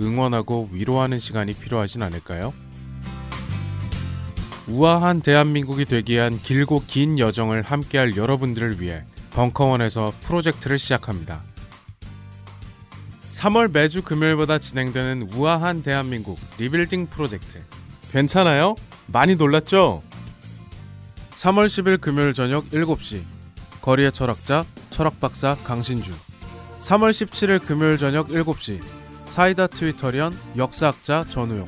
응원하고 위로하는 시간이 필요하진 않을까요? 우아한 대한민국이 되기 위한 길고 긴 여정을 함께할 여러분들을 위해 벙커원에서 프로젝트를 시작합니다. 3월 매주 금요일마다 진행되는 우아한 대한민국 리빌딩 프로젝트. 괜찮아요? 많이 놀랐죠? 3월 10일 금요일 저녁 7시 거리의 철학자 철학박사 강신주 3월 17일 금요일 저녁 7시 사이다 트위터리언 역사학자 전우용.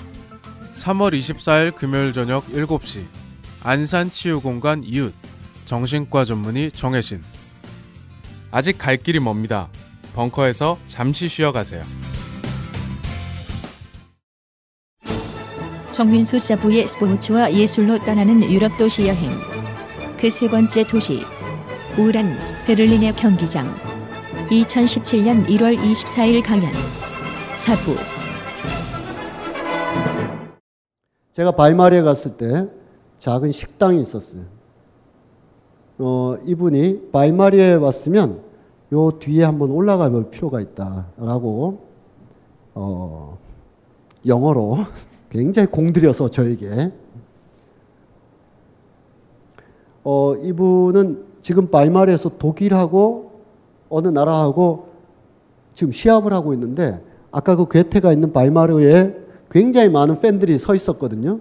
3월 24일 금요일 저녁 7시. 안산 치유공간 이웃. 정신과 전문의 정혜신. 아직 갈 길이 멉니다. 벙커에서 잠시 쉬어가세요. 정윤수 사부의 스포츠와 예술로 떠나는 유럽 도시 여행. 그 세 번째 도시 우란 베를린의 경기장. 2017년 1월 24일 강연 사부 제가 바이마리에 갔을 때 작은 식당이 있었어요. 어, 이분이 바이마리에 왔으면 요 뒤에 한번 올라가 볼 필요가 있다라고 어, 영어로 굉장히 공들여서 저에게 어, 이분은 지금 바이마리에서 독일하고 어느 나라하고 지금 시합을 하고 있는데 아까 그 괴테가 있는 바이마르에 굉장히 많은 팬들이 서 있었거든요.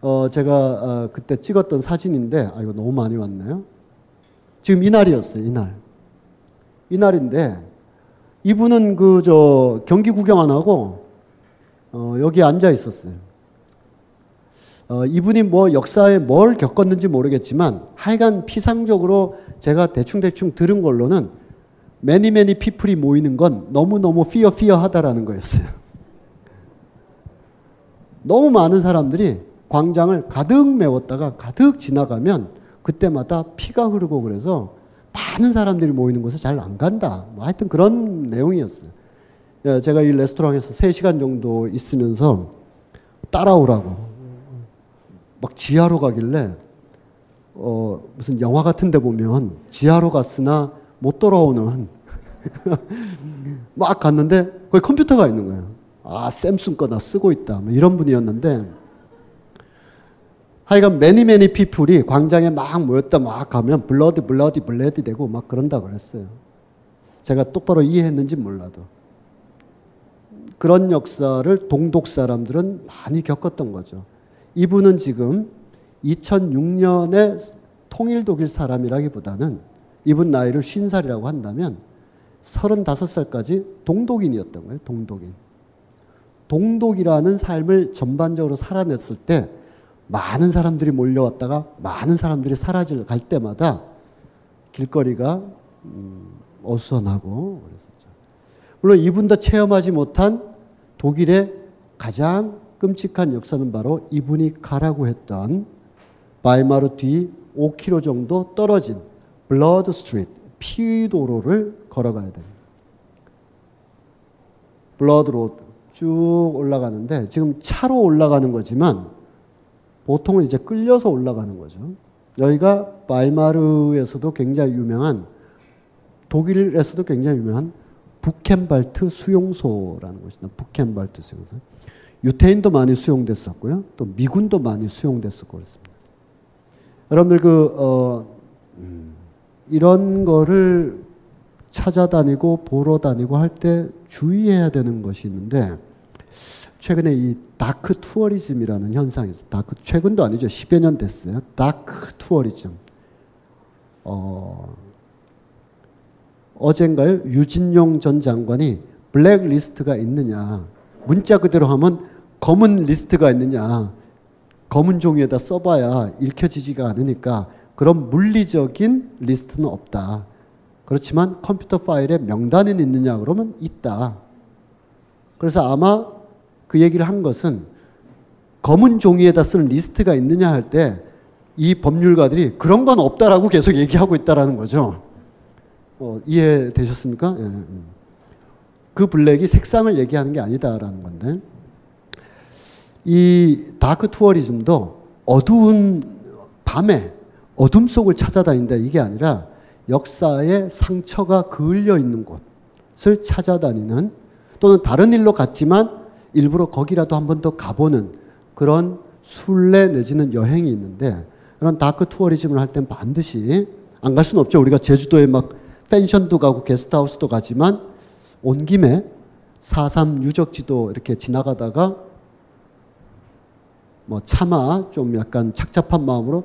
어, 제가 어, 그때 찍었던 사진인데, 아, 이거 너무 많이 왔네요. 지금 이날이었어요, 이날. 이날인데, 이분은 그, 저, 경기 구경 안 하고, 어, 여기 앉아 있었어요. 어, 이분이 뭐 역사에 뭘 겪었는지 모르겠지만, 하여간 피상적으로 제가 대충대충 들은 걸로는, 매니 매니 피플이 모이는 건 너무너무 피어 피어 하다라는 거였어요. 너무 많은 사람들이 광장을 가득 메웠다가 가득 지나가면 그때마다 피가 흐르고 그래서 많은 사람들이 모이는 곳에 잘 안 간다. 뭐 하여튼 그런 내용이었어요. 예, 제가 이 레스토랑에서 3시간 정도 있으면서 따라오라고. 막 지하로 가길래, 어, 무슨 영화 같은 데 보면 지하로 갔으나 못 돌아오는 막 갔는데 거기 컴퓨터가 있는 거예요. 아, 삼성 거나 쓰고 있다. 뭐 이런 분이었는데 하여간 many many people이 광장에 막 모였다 막 가면 blood blood blood 되고 막 그런다 그랬어요. 제가 똑바로 이해했는지 몰라도. 그런 역사를 동독 사람들은 많이 겪었던 거죠. 이분은 지금 2006년에 통일 독일 사람이라기보다는 이분 나이를 50살이라고 한다면 35살까지 동독인이었던 거예요. 동독인. 동독이라는 삶을 전반적으로 살아냈을 때 많은 사람들이 몰려왔다가 많은 사람들이 사라질 갈 때마다 길거리가 음, 어수선하고 그랬었죠. 물론 이분도 체험하지 못한 독일의 가장 끔찍한 역사는 바로 이분이 가라고 했던 바이마르 뒤 5km 정도 떨어진 Blood Street 피도로를 걸어가야 됩니다. Blood Road 쭉 올라가는데 지금 차로 올라가는 거지만 보통은 이제 끌려서 올라가는 거죠. 여기가 바이마르에서도 굉장히 유명한 독일에서도 굉장히 유명한 부헨발트 수용소라는 곳이다. 부헨발트 수용소. 유태인도 많이 수용됐었고요. 또 미군도 많이 수용됐었고 그렇습니다. 여러분들 그 어, 음, 이런 거를 찾아다니고 보러 다니고 할 때 주의해야 되는 것이 있는데 최근에 이 다크 투어리즘이라는 현상이 있어요. 다크 최근도 아니죠. 10여 년 됐어요. 다크 투어리즘. 어, 어젠가요? 유진룡 전 장관이 블랙 리스트가 있느냐. 문자 그대로 하면 검은 리스트가 있느냐. 검은 종이에다 써봐야 읽혀지지가 않으니까 그런 물리적인 리스트는 없다. 그렇지만 컴퓨터 파일에 명단은 있느냐 그러면 있다. 그래서 아마 그 얘기를 한 것은 검은 종이에다 쓰는 리스트가 있느냐 할 때 이 법률가들이 그런 건 없다라고 계속 얘기하고 있다라는 거죠. 어, 이해되셨습니까? 예, 음. 그 블랙이 색상을 얘기하는 게 아니다라는 건데 이 dark tourism도 어두운 밤에 어둠 속을 찾아다닌다 이게 아니라 역사의 상처가 그을려 있는 곳을 찾아다니는 또는 다른 일로 갔지만 일부러 거기라도 한 번 더 가보는 그런 순례 내지는 여행이 있는데 그런 dark tourism을 할 땐 반드시 안 갈 수는 없죠. 우리가 제주도에 막 펜션도 가고 게스트하우스도 가지만 온 김에 4.3 유적지도 이렇게 지나가다가 뭐 차마 좀 약간 착잡한 마음으로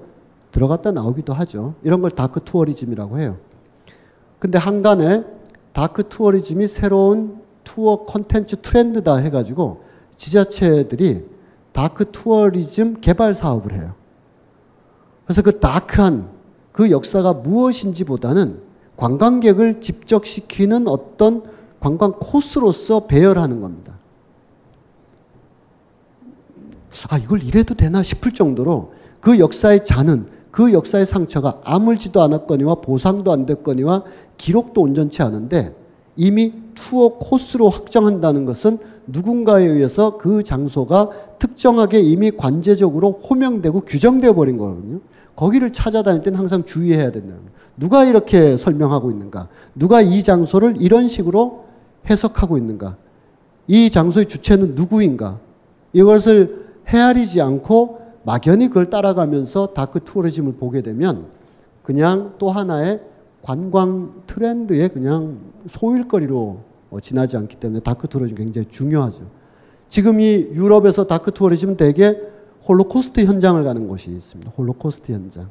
들어갔다 나오기도 하죠. 이런 걸 dark tourism이라고 해요. 근데 항간에 dark tourism이 새로운 투어 콘텐츠 트렌드다 해가지고 지자체들이 dark tourism 개발 사업을 해요. 그래서 그 dark한 그 역사가 무엇인지 보다는 관광객을 집적시키는 어떤 관광 코스로서 배열하는 겁니다. 아, 이걸 이래도 되나 싶을 정도로 그 역사의 잔은 그 역사의 상처가 아물지도 않았거니와 보상도 안 됐거니와 기록도 온전치 않은데 이미 투어 코스로 확정한다는 것은 누군가에 의해서 그 장소가 특정하게 이미 관제적으로 호명되고 규정되어 버린 거거든요. 거기를 찾아다닐 때는 항상 주의해야 된다. 누가 이렇게 설명하고 있는가? 누가 이 장소를 이런 식으로 해석하고 있는가? 이 장소의 주체는 누구인가? 이것을 헤아리지 않고 막연히 그걸 따라가면서 dark tourism을 보게 되면 그냥 또 하나의 관광 트렌드의 그냥 소일거리로 어, 지나지 않기 때문에 dark tourism 굉장히 중요하죠. 지금 이 유럽에서 dark tourism은 대개 홀로코스트 현장을 가는 곳이 있습니다. 홀로코스트 현장.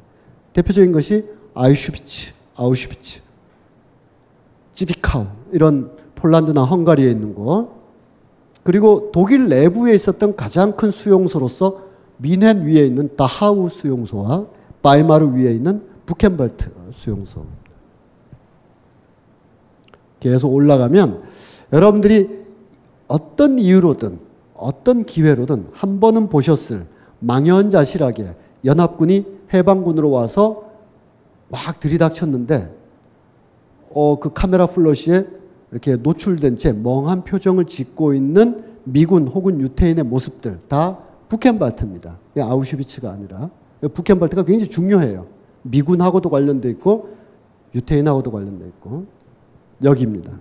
대표적인 것이 아우슈비츠, 아우슈비츠, 찌비카우 이런 폴란드나 헝가리에 있는 곳. 그리고 독일 내부에 있었던 가장 큰 수용소로서 미넨 위에 있는 다하우 수용소와 바이마르 위에 있는 부켄발트 수용소. 계속 올라가면 여러분들이 어떤 이유로든 어떤 기회로든 한 번은 보셨을 망연자실하게 연합군이 해방군으로 와서 막 들이닥쳤는데 어, 그 카메라 플러시에 이렇게 노출된 채 멍한 표정을 짓고 있는 미군 혹은 유태인의 모습들 다 부켄발트입니다. 아우슈비츠가 아니라 부켄발트가 굉장히 중요해요. 미군하고도 관련돼 있고 유태인하고도 관련돼 있고 여기입니다.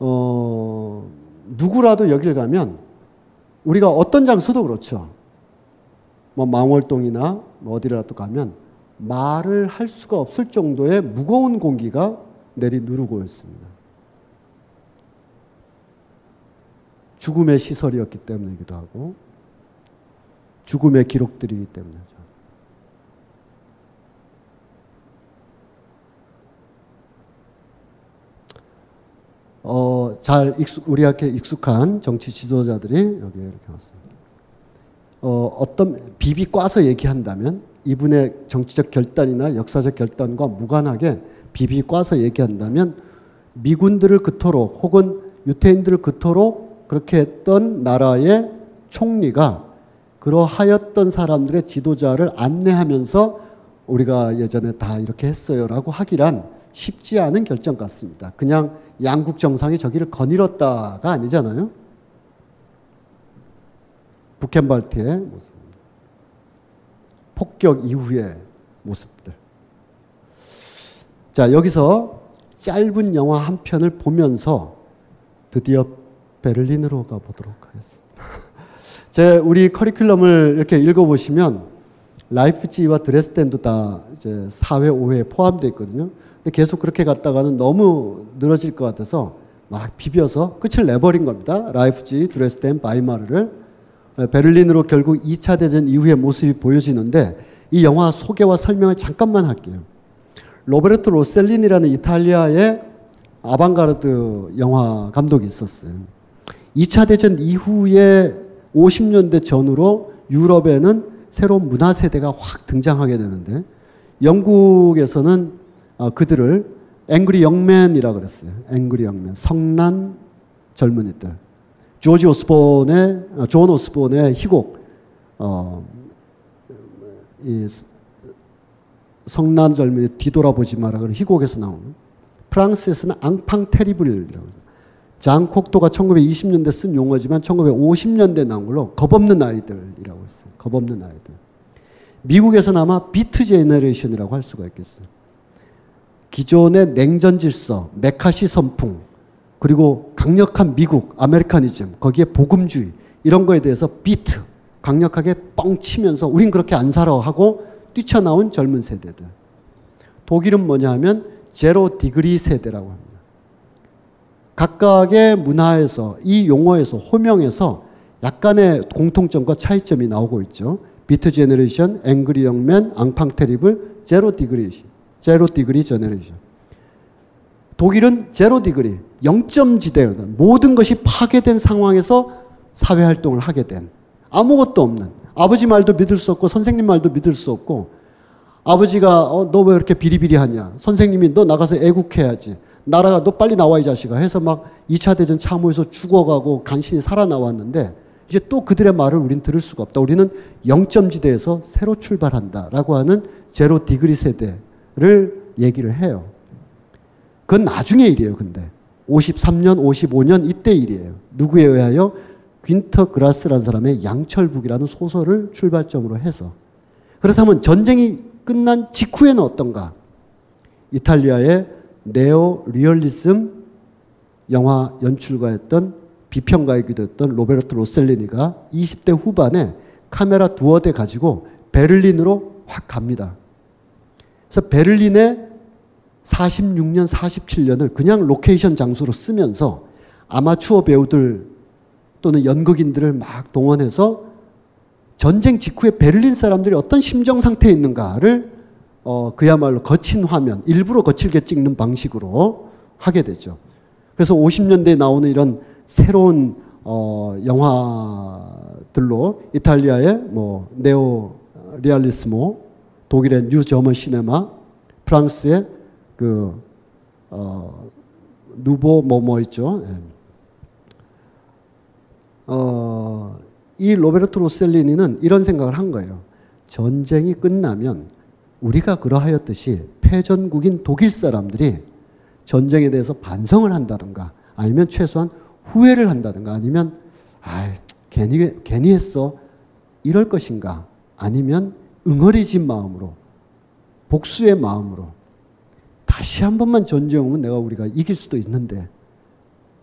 어, 누구라도 여길 가면 우리가 어떤 장소도 그렇죠. 뭐 망월동이나 뭐 어디라도 가면 말을 할 수가 없을 정도의 무거운 공기가 내리 누르고 있습니다. 죽음의 시설이었기 때문이기도 하고 죽음의 기록들이기 때문이죠. 어, 잘 익숙, 우리한테 익숙한 정치 지도자들이 여기에 이렇게 왔습니다. 어, 어떤 비비 꽈서 얘기한다면 이분의 정치적 결단이나 역사적 결단과 무관하게 비비 꽈서 얘기한다면 미군들을 그토록 혹은 유태인들을 그토록 그렇게 했던 나라의 총리가 그러하였던 사람들의 지도자를 안내하면서 우리가 예전에 다 이렇게 했어요라고 하기란 쉽지 않은 결정 같습니다. 그냥 양국 정상이 저기를 거닐었다가 아니잖아요. 북켄발트의 모습. 폭격 이후의 모습들. 자, 여기서 짧은 영화 한 편을 보면서 드디어 베를린으로 가보도록 하겠습니다. 제 우리 커리큘럼을 이렇게 읽어보시면 라이프치히와 드레스덴도 다 이제 4회, 5회 포함되어 있거든요. 근데 계속 그렇게 갔다가는 너무 늘어질 것 같아서 막 비벼서 끝을 내버린 겁니다. 라이프치히, 드레스덴, 바이마르를 베를린으로 결국 2차 대전 이후의 모습이 보여지는데 이 영화 소개와 설명을 잠깐만 할게요. 로베르토 로셀리니라는 이탈리아의 아방가르드 영화 감독이 있었어요. 2차 대전 이후에 50년대 전후로 유럽에는 새로운 문화 세대가 확 등장하게 되는데 영국에서는 어, 그들을 앵그리 영맨이라고 그랬어요. 앵그리 영맨. 성난 젊은이들. 조지 오스본의 어, 존 오스본의 희곡 어, 이 성난 젊은이 뒤돌아보지 마라 그런 희곡에서 나오는 프랑스에서는 앙팡 테리블이라고 해서 장 콕토가 1920년대 쓴 용어지만 1950년대 나온 걸로 겁없는 아이들이라고 했어요. 겁없는 아이들. 미국에서는 아마 비트 제너레이션이라고 할 수가 있겠어요. 기존의 냉전 질서, 매카시 선풍, 그리고 강력한 미국, 아메리카니즘, 거기에 복음주의 이런 거에 대해서 비트 강력하게 뻥 치면서 우린 그렇게 안 살아 하고 뛰쳐나온 젊은 세대들. 독일은 뭐냐 하면 zero degree 세대라고 합니다. 각각의 문화에서 이 용어에서 호명에서 약간의 공통점과 차이점이 나오고 있죠. 비트 제너레이션, 앵그리 영맨, 앙팡 테리블, zero degree, zero degree generation. 독일은 zero degree, 0점 지대, 모든 것이 파괴된 상황에서 사회 활동을 하게 된. 아무것도 없는. 아버지 말도 믿을 수 없고 선생님 말도 믿을 수 없고 아버지가 어, 너 왜 이렇게 비리비리하냐? 선생님이 너 나가서 애국해야지 나라가 너 빨리 나와 이 자식아 해서 막 2차 대전 참호에서 죽어가고 간신히 살아나왔는데 이제 또 그들의 말을 우린 들을 수가 없다. 우리는 0점지대에서 새로 출발한다라고 하는 zero degree 세대를 얘기를 해요. 그건 나중의 일이에요, 근데. 53년, 55년 이때 일이에요. 누구에 의하여 귄터 그라스라는 사람의 양철북이라는 소설을 출발점으로 해서 그렇다면 전쟁이 끝난 직후에는 어떤가? 이탈리아의 네오 리얼리즘 영화 연출가였던 비평가이기도 했던 로베르토 로셀리니가 20대 후반에 카메라 두어 대 가지고 베를린으로 확 갑니다. 그래서 베를린에 46년, 47년을 그냥 로케이션 장소로 쓰면서 아마추어 배우들 또는 연극인들을 막 동원해서 전쟁 직후에 베를린 사람들이 어떤 심정 상태에 있는가를 어, 그야말로 거친 화면, 일부러 거칠게 찍는 방식으로 하게 되죠. 그래서 50년대에 나오는 이런 새로운 어, 영화들로 이탈리아의 뭐 neo realismo, 독일의 New German Cinema, 프랑스의 그 어, nouveau 뭐뭐 뭐 있죠. 예. 어, 이 로베르토 로셀리니는 이런 생각을 한 거예요. 전쟁이 끝나면 우리가 그러하였듯이 패전국인 독일 사람들이 전쟁에 대해서 반성을 한다든가 아니면 최소한 후회를 한다든가 아니면 아 괜히 괜히 했어 이럴 것인가 아니면 응어리진 마음으로 복수의 마음으로 다시 한 번만 전쟁 오면 내가 우리가 이길 수도 있는데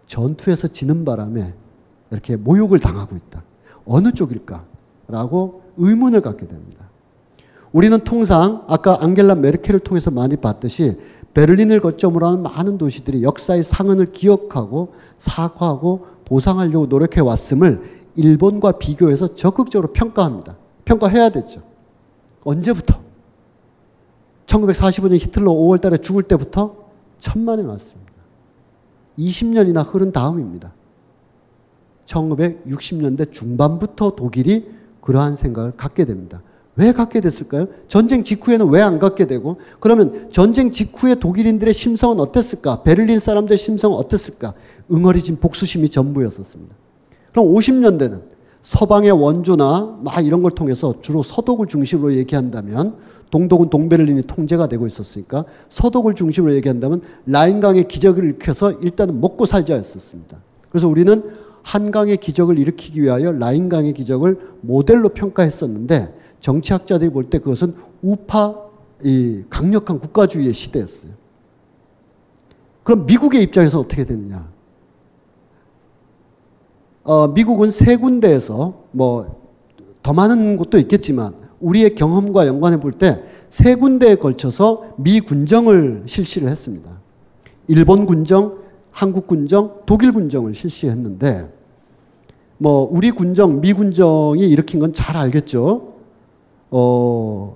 전투에서 지는 바람에 이렇게 모욕을 당하고 있다. 어느 쪽일까? 라고 의문을 갖게 됩니다. 우리는 통상 아까 앙겔라 메르켈을 통해서 많이 봤듯이 베를린을 거점으로 하는 많은 도시들이 역사의 상흔을 기억하고 사과하고 보상하려고 노력해 왔음을 일본과 비교해서 적극적으로 평가합니다. 평가해야 됐죠. 언제부터? 1945년 히틀러 5월 달에 죽을 때부터 천만에 왔습니다. 20년이나 흐른 다음입니다. 1960년대 중반부터 독일이 그러한 생각을 갖게 됩니다. 왜 갖게 됐을까요? 전쟁 직후에는 왜 안 갖게 되고 그러면 전쟁 직후에 독일인들의 심성은 어땠을까? 베를린 사람들의 심성은 어땠을까? 응어리진 복수심이 전부였었습니다. 그럼 50년대는 서방의 원조나 막 이런 걸 통해서 주로 서독을 중심으로 얘기한다면 동독은 동베를린이 통제가 되고 있었으니까 서독을 중심으로 얘기한다면 라인강의 기적을 일으켜서 일단은 먹고 살자 했었습니다. 그래서 우리는 한강의 기적을 일으키기 위하여 라인강의 기적을 모델로 평가했었는데 정치학자들이 볼 때 그것은 우파 이 강력한 국가주의의 시대였어요. 그럼 미국의 입장에서 어떻게 되느냐? 어, 미국은 세 군데에서 뭐 더 많은 곳도 있겠지만 우리의 경험과 연관해 볼 때 세 군데에 걸쳐서 미 군정을 실시를 했습니다. 일본 군정, 한국 군정, 독일 군정을 실시했는데 뭐 우리 군정, 미 군정이 일으킨 건 잘 알겠죠. 어,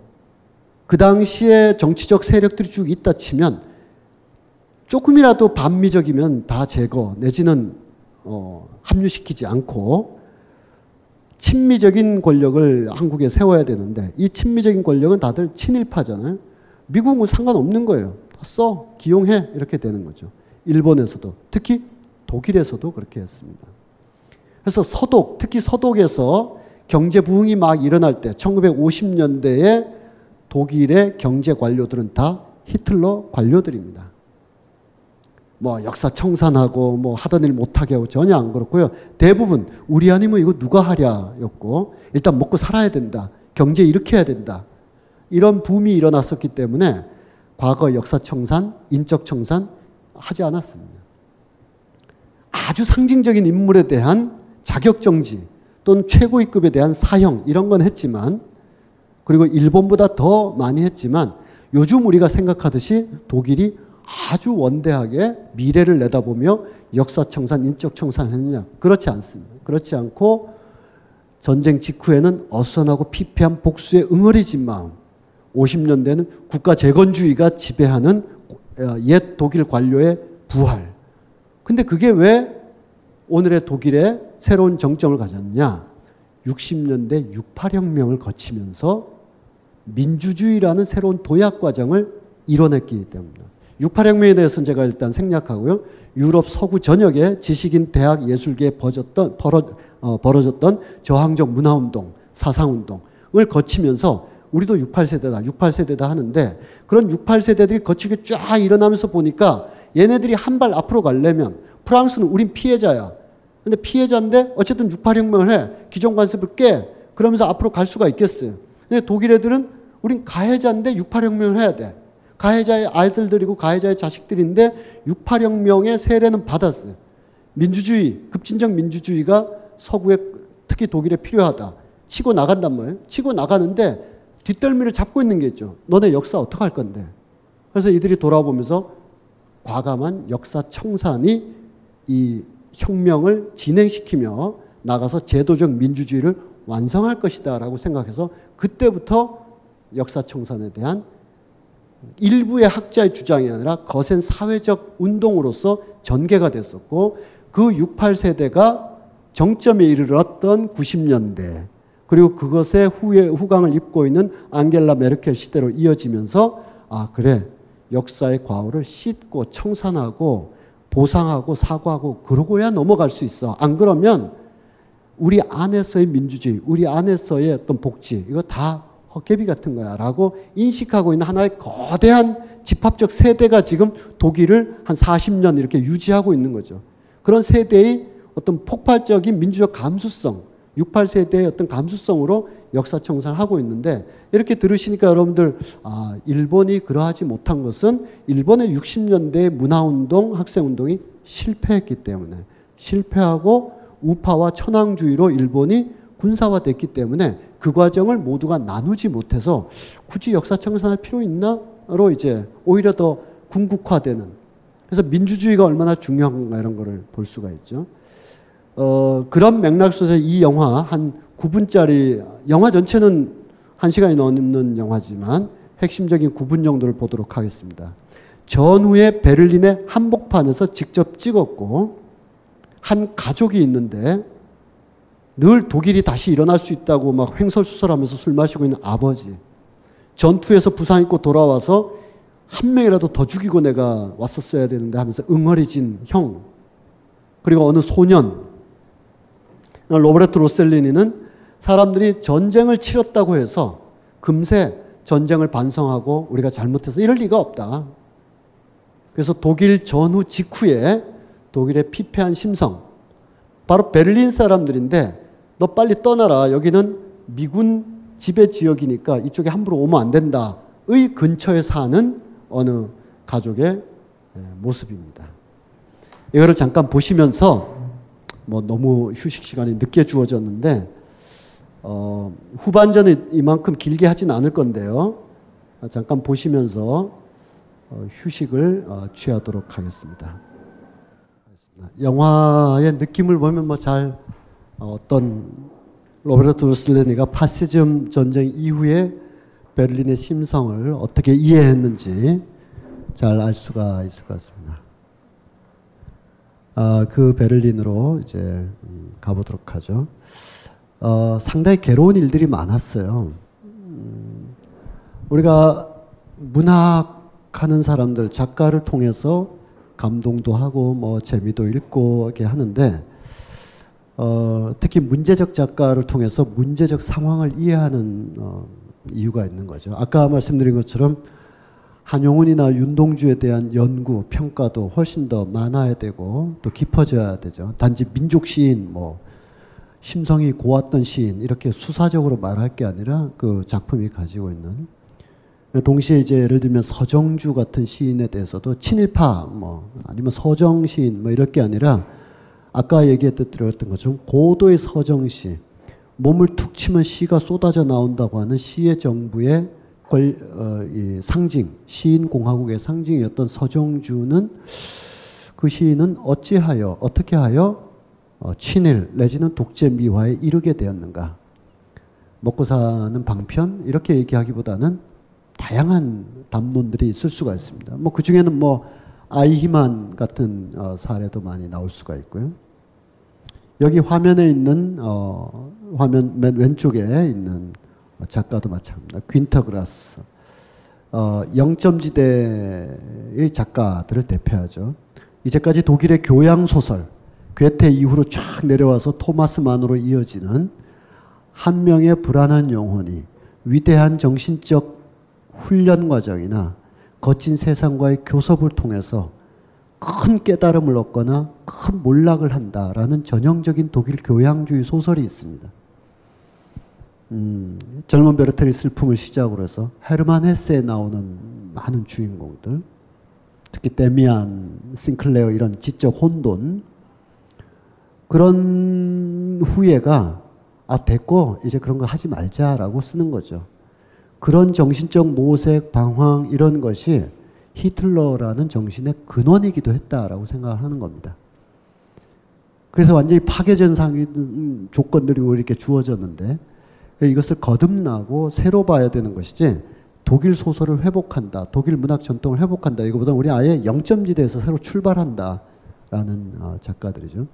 그 당시에 정치적 세력들이 쭉 있다 치면 조금이라도 반미적이면 다 제거 내지는 어, 합류시키지 않고 친미적인 권력을 한국에 세워야 되는데 이 친미적인 권력은 다들 친일파잖아요. 미국은 상관없는 거예요. 써 기용해 이렇게 되는 거죠. 일본에서도 특히 독일에서도 그렇게 했습니다. 그래서 서독, 특히 서독에서 경제 부흥이 막 일어날 때 1950년대에 독일의 경제 관료들은 다 히틀러 관료들입니다. 뭐 역사 청산하고 뭐 하던 일 못하게 하고 전혀 안 그렇고요. 대부분 우리 아니면 이거 누가 하랴였고 일단 먹고 살아야 된다. 경제 일으켜야 된다. 이런 붐이 일어났었기 때문에 과거 역사 청산, 인적 청산 하지 않았습니다. 아주 상징적인 인물에 대한 자격 정지 또는 최고위급에 대한 사형 이런 건 했지만 그리고 일본보다 더 많이 했지만 요즘 우리가 생각하듯이 독일이 아주 원대하게 미래를 내다보며 역사 청산, 인적 청산을 했느냐? 그렇지 않습니다. 그렇지 않고 전쟁 직후에는 어선하고 피폐한 복수에 응어리진 마음, 50년대는 국가 재건주의가 지배하는 어, 옛 독일 관료의 부활. 근데 그게 왜 오늘의 독일의 새로운 정점을 가졌냐? 60년대 68혁명을 거치면서 민주주의라는 새로운 도약 과정을 이뤄냈기 때문입니다. 68혁명에 대해서는 제가 일단 생략하고요. 유럽 서구 전역에 지식인 대학 예술계에 벌어졌던, 벌어, 어, 벌어 졌던 저항적 문화운동, 사상운동을 거치면서 우리도 68세대다, 68세대다 하는데 그런 68세대들이 거치게 쫙 일어나면서 보니까 얘네들이 한 발 앞으로 가려면 프랑스는 우린 피해자야. 근데 피해자인데 어쨌든 68혁명을 해. 기존 관습을 깨. 그러면서 앞으로 갈 수가 있겠어요. 근데 독일 애들은 우린 가해자인데 68혁명을 해야 돼. 가해자의 아이들들이고 가해자의 자식들인데 68혁명의 세례는 받았어요. 민주주의, 급진적 민주주의가 서구에 특히 독일에 필요하다. 치고 나간단 말이에요. 치고 나가는데 뒷덜미를 잡고 있는 게 있죠. 너네 역사 어떻게 할 건데? 그래서 이들이 돌아보면서 과감한 역사 청산이 이 혁명을 진행시키며 나가서 제도적 민주주의를 완성할 것이다라고 생각해서 그때부터 역사 청산에 대한 일부의 학자의 주장이 아니라 거센 사회적 운동으로서 전개가 됐었고 그 68세대가 정점에 이르렀던 90년대 그리고 그것의 후에 후광을 입고 있는 앙겔라 메르켈 시대로 이어지면서 아 그래. 역사의 과오를 씻고 청산하고 보상하고 사과하고 그러고야 넘어갈 수 있어. 안 그러면 우리 안에서의 민주주의, 우리 안에서의 어떤 복지 이거 다 헛개비 같은 거야 라고 인식하고 있는 하나의 거대한 집합적 세대가 지금 독일을 한 40년 이렇게 유지하고 있는 거죠. 그런 세대의 어떤 폭발적인 민주적 감수성, 68세대의 어떤 감수성으로 역사 청산하고 있는데 이렇게 들으시니까 여러분들 아, 일본이 그러하지 못한 것은 일본의 60년대 문화운동, 학생운동이 실패했기 때문에 실패하고 우파와 천황주의로 일본이 군사화됐기 때문에 그 과정을 모두가 나누지 못해서 굳이 역사 청산할 필요 있나로 이제 오히려 더 궁극화되는 그래서 민주주의가 얼마나 중요한가 이런 거를 볼 수가 있죠. 어, 그런 맥락 속에서 이 영화 한 9분짜리 영화 전체는 1시간이 넘는 영화지만 핵심적인 9분 정도를 보도록 하겠습니다. 전후에 베를린의 한복판에서 직접 찍었고 한 가족이 있는데 늘 독일이 다시 일어날 수 있다고 막 횡설수설하면서 술 마시고 있는 아버지. 전투에서 부상 입고 돌아와서 한 명이라도 더 죽이고 내가 왔었어야 되는데 하면서 응어리진 형. 그리고 어느 소년. 로베르트 로셀리니는 사람들이 전쟁을 치렀다고 해서 금세 전쟁을 반성하고 우리가 잘못해서 이럴 리가 없다. 그래서 독일 전후 직후에 독일의 피폐한 심성, 바로 베를린 사람들인데 너 빨리 떠나라. 여기는 미군 지배 지역이니까 이쪽에 함부로 오면 안 된다. 의 근처에 사는 어느 가족의 예, 모습입니다. 이거를 잠깐 보시면서 뭐 너무 휴식 시간이 늦게 주어졌는데 어, 후반전은 이만큼 길게 하진 않을 건데요. 어, 잠깐 보시면서 어, 휴식을 어, 취하도록 하겠습니다. 영화의 느낌을 보면 뭐 잘 어, 어떤 로베르트 루슬레니가 파시즘 전쟁 이후에 베를린의 심성을 어떻게 이해했는지 잘 알 수가 있을 것 같습니다. 아, 그 베를린으로 이제 음, 가보도록 하죠. 어, 상당히 괴로운 일들이 많았어요. 음, 우리가 문학하는 사람들, 작가를 통해서 감동도 하고 뭐 재미도 읽고 이렇게 하는데 어, 특히 문제적 작가를 통해서 문제적 상황을 이해하는 어, 이유가 있는 거죠. 아까 말씀드린 것처럼 한용운이나 윤동주에 대한 연구, 평가도 훨씬 더 많아야 되고 또 깊어져야 되죠. 단지 민족 시인, 뭐 심성이 고왔던 시인 이렇게 수사적으로 말할 게 아니라 그 작품이 가지고 있는 동시에 이제 예를 들면 서정주 같은 시인에 대해서도 친일파 뭐 아니면 서정 시인 뭐 이럴 게 아니라 아까 얘기했던 것처럼 고도의 서정시 몸을 툭 치면 시가 쏟아져 나온다고 하는 시의 정부의 걸, 어, 이 상징 시인 공화국의 상징이었던 서정주는 그 시인은 어찌하여 어떻게 하여 어, 친일 내지는 독재 미화에 이르게 되었는가 먹고 사는 방편 이렇게 얘기하기보다는 다양한 담론들이 있을 수가 있습니다. 뭐 그 중에는 뭐 아이히만 같은 어, 사례도 많이 나올 수가 있고요. 여기 화면에 있는 어, 화면 맨 왼쪽에 있는 작가도 마찬가지입니다. 퀸터 그라스. 어, 영점지대의 작가들을 대표하죠. 이제까지 독일의 교양 소설 괴테 이후로 쫙 내려와서 토마스 만으로 이어지는 한 명의 불안한 영혼이 위대한 정신적 훈련 과정이나 거친 세상과의 교섭을 통해서 큰 깨달음을 얻거나 큰 몰락을 한다라는 전형적인 독일 교양주의 소설이 있습니다. 음, 젊은 베르텔의 슬픔을 시작으로 해서 헤르만 헤세에 나오는 많은 주인공들, 특히 데미안, 싱클레어 이런 지적 혼돈 그런 후회가 아 됐고 이제 그런 거 하지 말자라고 쓰는 거죠. 그런 정신적 모색, 방황 이런 것이 히틀러라는 정신의 근원이기도 했다라고 생각하는 겁니다. 그래서 완전히 파괴전 상위 조건들이 이렇게 주어졌는데 이것을 거듭나고 새로 봐야 되는 것이지 독일 소설을 회복한다, 독일 문학 전통을 회복한다 이거보다 우리 아예 영점지대에서 새로 출발한다라는 어, 작가들이죠.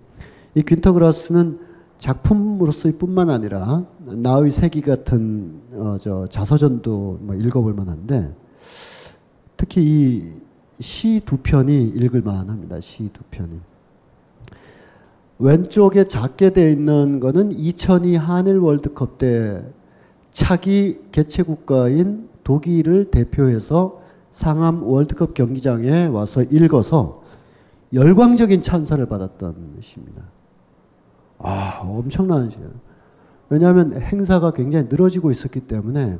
이 퀸터 그라스는 작품으로서의 뿐만 아니라 나의 세기 같은 어, 저 자서전도 뭐 읽어볼 만한데 특히 이 시 두 편이 읽을 만합니다. 시 두 편이. 왼쪽에 작게 되어 있는 거는 2002 한일 월드컵 때 차기 개최 국가인 독일을 대표해서 상암 월드컵 경기장에 와서 읽어서 열광적인 찬사를 받았던 시입니다. 아, 엄청난 시예요. 왜냐하면 행사가 굉장히 늘어지고 있었기 때문에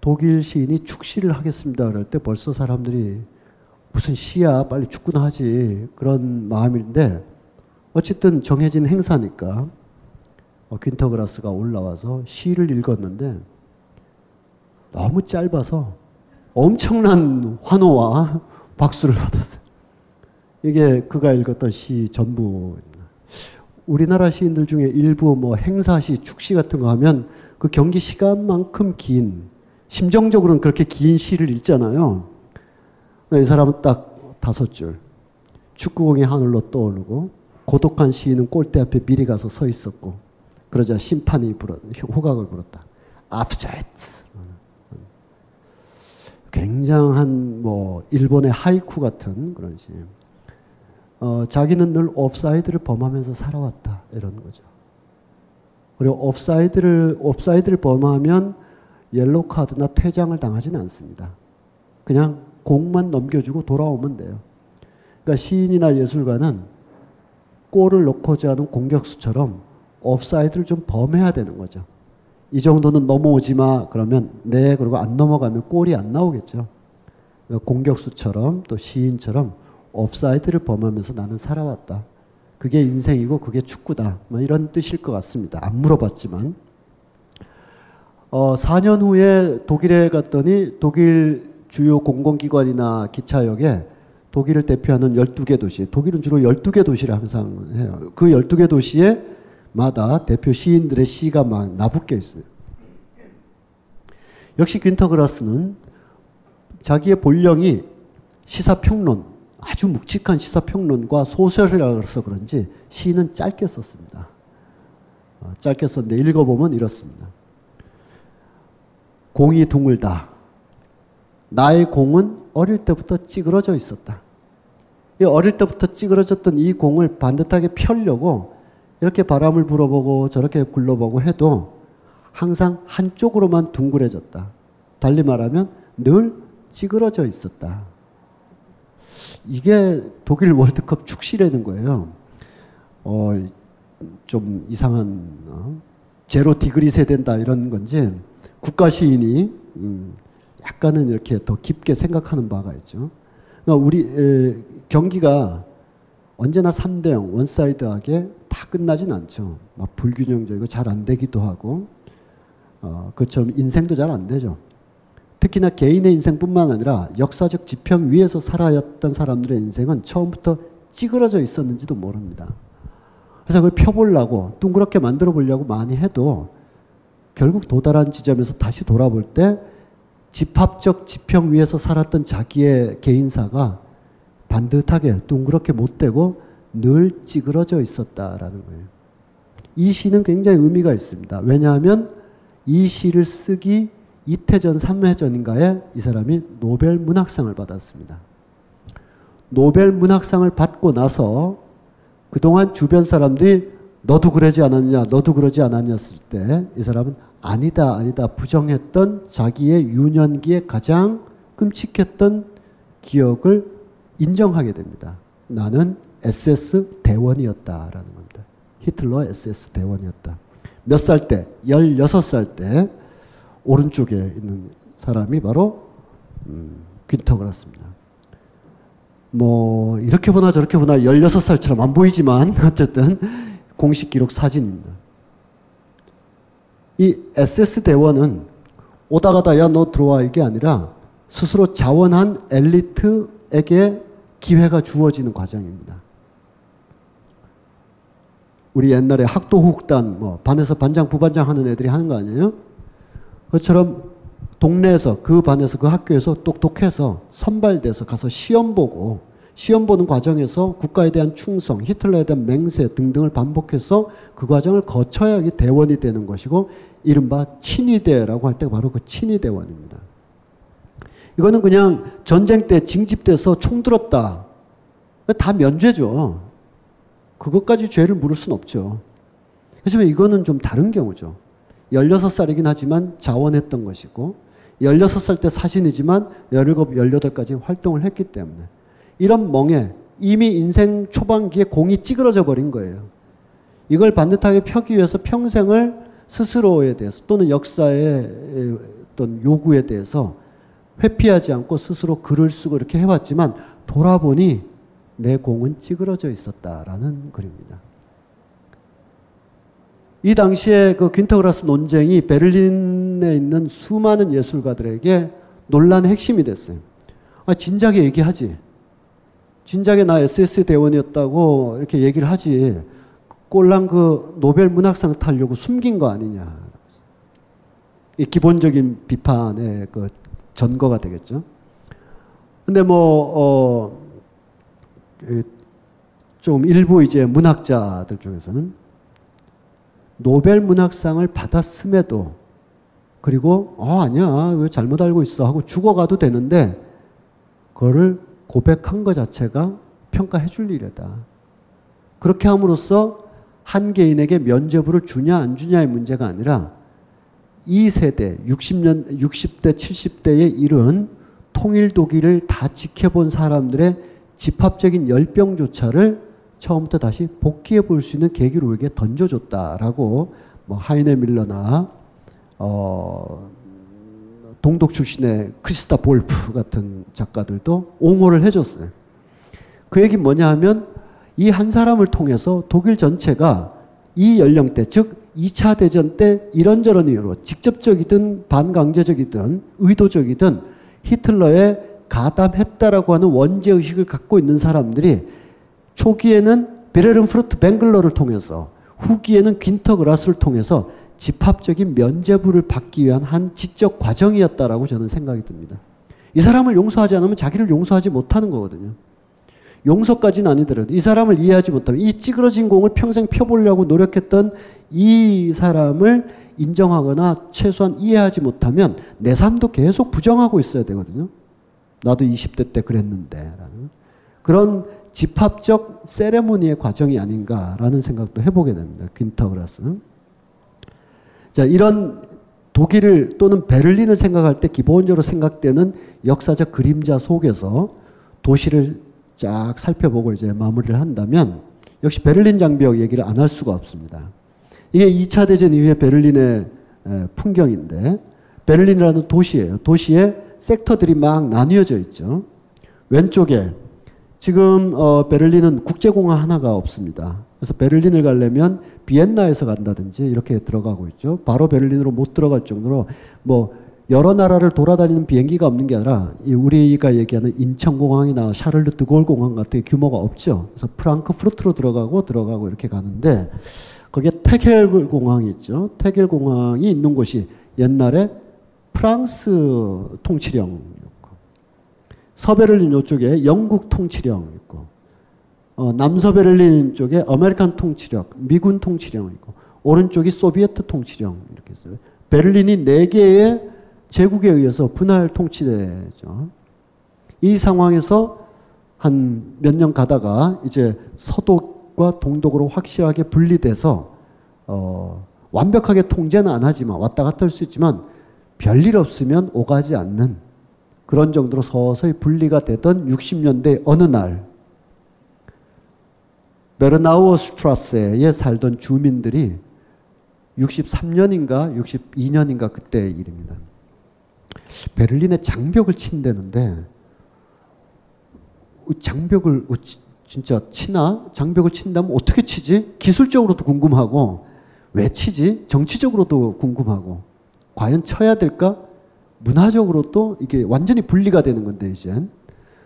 독일 시인이 축시를 하겠습니다. 그럴 때 벌써 사람들이 무슨 시야 빨리 축구나 하지 그런 마음인데 어쨌든 정해진 행사니까 어, 퀸터그라스가 올라와서 시를 읽었는데 너무 짧아서 엄청난 환호와 박수를 받았어요. 이게 그가 읽었던 시 전부 우리나라 시인들 중에 일부 뭐 행사시, 축시 같은 거 하면 그 경기 시간만큼 긴, 심정적으로는 그렇게 긴 시를 읽잖아요. 이 사람은 딱 다섯 줄. 축구공이 하늘로 떠오르고, 고독한 시인은 골대 앞에 미리 가서 서 있었고, 그러자 심판이 불었, 호각을 불었다. 오프사이드. 굉장한 뭐 일본의 하이쿠 같은 그런 시. 어, 자기는 늘 오프사이드를 범하면서 살아왔다 이런 거죠. 그리고 오프사이드를 오프사이드를 범하면 옐로 카드나 퇴장을 당하지는 않습니다. 그냥 공만 넘겨주고 돌아오면 돼요. 그러니까 시인이나 예술가는 골을 넣고자 하는 공격수처럼 오프사이드를 좀 범해야 되는 거죠. 이 정도는 넘어오지 마 그러면 네 그리고 안 넘어가면 골이 안 나오겠죠. 그러니까 공격수처럼 또 시인처럼 오프사이드를 범하면서 나는 살아왔다. 그게 인생이고 그게 축구다. 뭐 이런 뜻일 것 같습니다. 안 물어봤지만. 어, 4년 후에 독일에 갔더니 독일 주요 공공기관이나 기차역에 독일을 대표하는 12개 도시, 독일은 주로 12개 도시를 항상 해요. 그 12개 도시에 마다 대표 시인들의 시가 막 나붙게 있어요. 역시 퀸터그라스는 자기의 본령이 시사평론, 아주 묵직한 시사평론과 소설이라서 그런지 시는 짧게 썼습니다. 어, 짧게 썼는데 읽어보면 이렇습니다. 공이 둥글다. 나의 공은 어릴 때부터 찌그러져 있었다. 어릴 때부터 찌그러졌던 이 공을 반듯하게 펴려고 이렇게 바람을 불어보고 저렇게 굴러보고 해도 항상 한쪽으로만 둥그레졌다. 달리 말하면 늘 찌그러져 있었다. 이게 독일 월드컵 축시라는 거예요. 어, 좀 이상한 어, zero degree 세된다 이런 건지 국가 시인이 음, 약간은 이렇게 더 깊게 생각하는 바가 있죠. 그러니까 우리 에, 경기가 언제나 3대 0 one-side하게 다 끝나진 않죠. 막 불균형적이고 잘 안 되기도 하고 어, 그처럼 인생도 잘 안 되죠. 특히나 개인의 인생뿐만 아니라 역사적 지평 위에서 살아왔던 사람들의 인생은 처음부터 찌그러져 있었는지도 모릅니다. 그래서 그걸 펴보려고 둥그렇게 만들어 보려고 많이 해도 결국 도달한 지점에서 다시 돌아볼 때 집합적 지평 위에서 살았던 자기의 개인사가 반듯하게 둥그렇게 못 되고 늘 찌그러져 있었다라는 거예요. 이 시는 굉장히 의미가 있습니다. 왜냐하면 이 시를 쓰기 이태 전 3회 전인가에 이 사람이 노벨 문학상을 받았습니다. 노벨 문학상을 받고 나서 그동안 주변 사람들이 너도 그러지 않았냐, 너도 그러지 않았냐 했을 때 이 사람은 아니다, 아니다 부정했던 자기의 유년기에 가장 끔찍했던 기억을 인정하게 됩니다. 나는 SS 대원이었다라는 겁니다. 히틀러 SS 대원이었다. 몇 살 때? 16살 때 오른쪽에 있는 사람이 바로 음, 퀸터그라스입니다. 뭐 이렇게 보나 저렇게 보나 16살처럼 안 보이지만 어쨌든 공식 기록 사진입니다. 이 SS 대원은 오다 가다 야 너 들어와 이게 아니라 스스로 자원한 엘리트에게 기회가 주어지는 과정입니다. 우리 옛날에 학도 후단 뭐 반에서 반장 부반장 하는 애들이 하는 거 아니에요? 그처럼 동네에서 그 반에서 그 학교에서 똑똑해서 선발돼서 가서 시험 보고 시험 보는 과정에서 국가에 대한 충성, 히틀러에 대한 맹세 등등을 반복해서 그 과정을 거쳐야 이 대원이 되는 것이고 이른바 친위대라고 할때 바로 그 친위대원입니다. 이거는 그냥 전쟁 때 징집돼서 총 들었다. 다 면죄죠. 그것까지 죄를 물을 수는 없죠. 하지만 이거는 좀 다른 경우죠. 16살이긴 하지만 자원했던 것이고 16살 때 사신이지만 17, 18까지 활동을 했기 때문에 이런 멍에 이미 인생 초반기에 공이 찌그러져 버린 거예요. 이걸 반듯하게 펴기 위해서 평생을 스스로에 대해서 또는 역사의 어떤 요구에 대해서 회피하지 않고 스스로 글을 쓰고 이렇게 해왔지만 돌아보니 내 공은 찌그러져 있었다라는 글입니다. 이 당시에 그 퀸터그라스 논쟁이 베를린에 있는 수많은 예술가들에게 논란의 핵심이 됐어요. 아, 진작에 얘기하지. 진작에 나 SS 대원이었다고 이렇게 얘기를 하지. 꼴랑 그 노벨 문학상 타려고 숨긴 거 아니냐. 이 기본적인 비판의 그 전거가 되겠죠. 근데 뭐, 어, 좀 일부 이제 문학자들 중에서는 노벨 문학상을 받았음에도 그리고 어 아니야 왜 잘못 알고 있어 하고 죽어가도 되는데 그거를 고백한 것 자체가 평가해 줄 일이다. 그렇게 함으로써 한 개인에게 면죄부를 주냐 안 주냐의 문제가 아니라 이 세대 60년 60대 70대의 일은 통일 독일을 다 지켜본 사람들의 집합적인 열병조차를 처음부터 다시 복귀해 볼 수 있는 계기를 우리에게 던져줬다라고 뭐 하이네 밀러나 어 동독 출신의 크리스타 볼프 같은 작가들도 옹호를 해줬어요. 그 얘기 뭐냐 하면 이 한 사람을 통해서 독일 전체가 이 연령대, 즉 2차 대전 때 이런저런 이유로 직접적이든 반강제적이든 의도적이든 히틀러에 가담했다라고 하는 원죄의식을 갖고 있는 사람들이 초기에는 빌헬름 푸르트벵글러를 통해서 후기에는 귄터 그라스를 통해서 집합적인 면죄부를 받기 위한 한 지적 과정이었다라고 저는 생각이 듭니다. 이 사람을 용서하지 않으면 자기를 용서하지 못하는 거거든요. 용서까지는 아니더라도 이 사람을 이해하지 못하면 이 찌그러진 공을 평생 펴보려고 노력했던 이 사람을 인정하거나 최소한 이해하지 못하면 내 삶도 계속 부정하고 있어야 되거든요. 나도 20대 때 그랬는데. 라는 그런 집합적 세레모니의 과정이 아닌가라는 생각도 해보게 됩니다. 퀸터그라스. 자, 이런 독일을 또는 베를린을 생각할 때 기본적으로 생각되는 역사적 그림자 속에서 도시를 쫙 살펴보고 이제 마무리를 한다면 역시 베를린 장벽 얘기를 안 할 수가 없습니다. 이게 2차 대전 이후에 베를린의 풍경인데 베를린이라는 도시예요. 도시에 섹터들이 막 나뉘어져 있죠. 왼쪽에 지금 어, 베를린은 국제공항 하나가 없습니다. 그래서 베를린을 가려면 비엔나에서 간다든지 이렇게 들어가고 있죠. 바로 베를린으로 못 들어갈 정도로 뭐 여러 나라를 돌아다니는 비행기가 없는 게 아니라 우리가 얘기하는 인천공항이나 샤를르드골 공항 같은 규모가 없죠. 그래서 프랑크푸르트로 들어가고 들어가고 이렇게 가는데 거기에 테겔 공항이 있죠. 테겔 공항이 있는 곳이 옛날에 프랑스 통치령이었고 서베를린 이쪽에 영국 통치령 있고 어, 남서베를린 쪽에 American 통치령, 미군 통치령 있고 오른쪽이 소비에트 통치령 이렇게 있어요. 베를린이 네 개의 제국에 의해서 분할 통치되죠. 이 상황에서 한 몇 년 가다가 이제 서독과 동독으로 확실하게 분리돼서 어, 완벽하게 통제는 안 하지만 왔다 갔다 할 수 있지만 별일 없으면 오가지 않는 그런 정도로 서서히 분리가 되던 60년대 어느 날 베르나우 스트라스에 살던 주민들이 63년인가 62년인가 그때 일입니다. 베를린에 장벽을 친다는데 장벽을 진짜 치나 장벽을 친다면 어떻게 치지? 기술적으로도 궁금하고 왜 치지? 정치적으로도 궁금하고 과연 쳐야 될까? 문화적으로도 이게 완전히 분리가 되는 건데 이제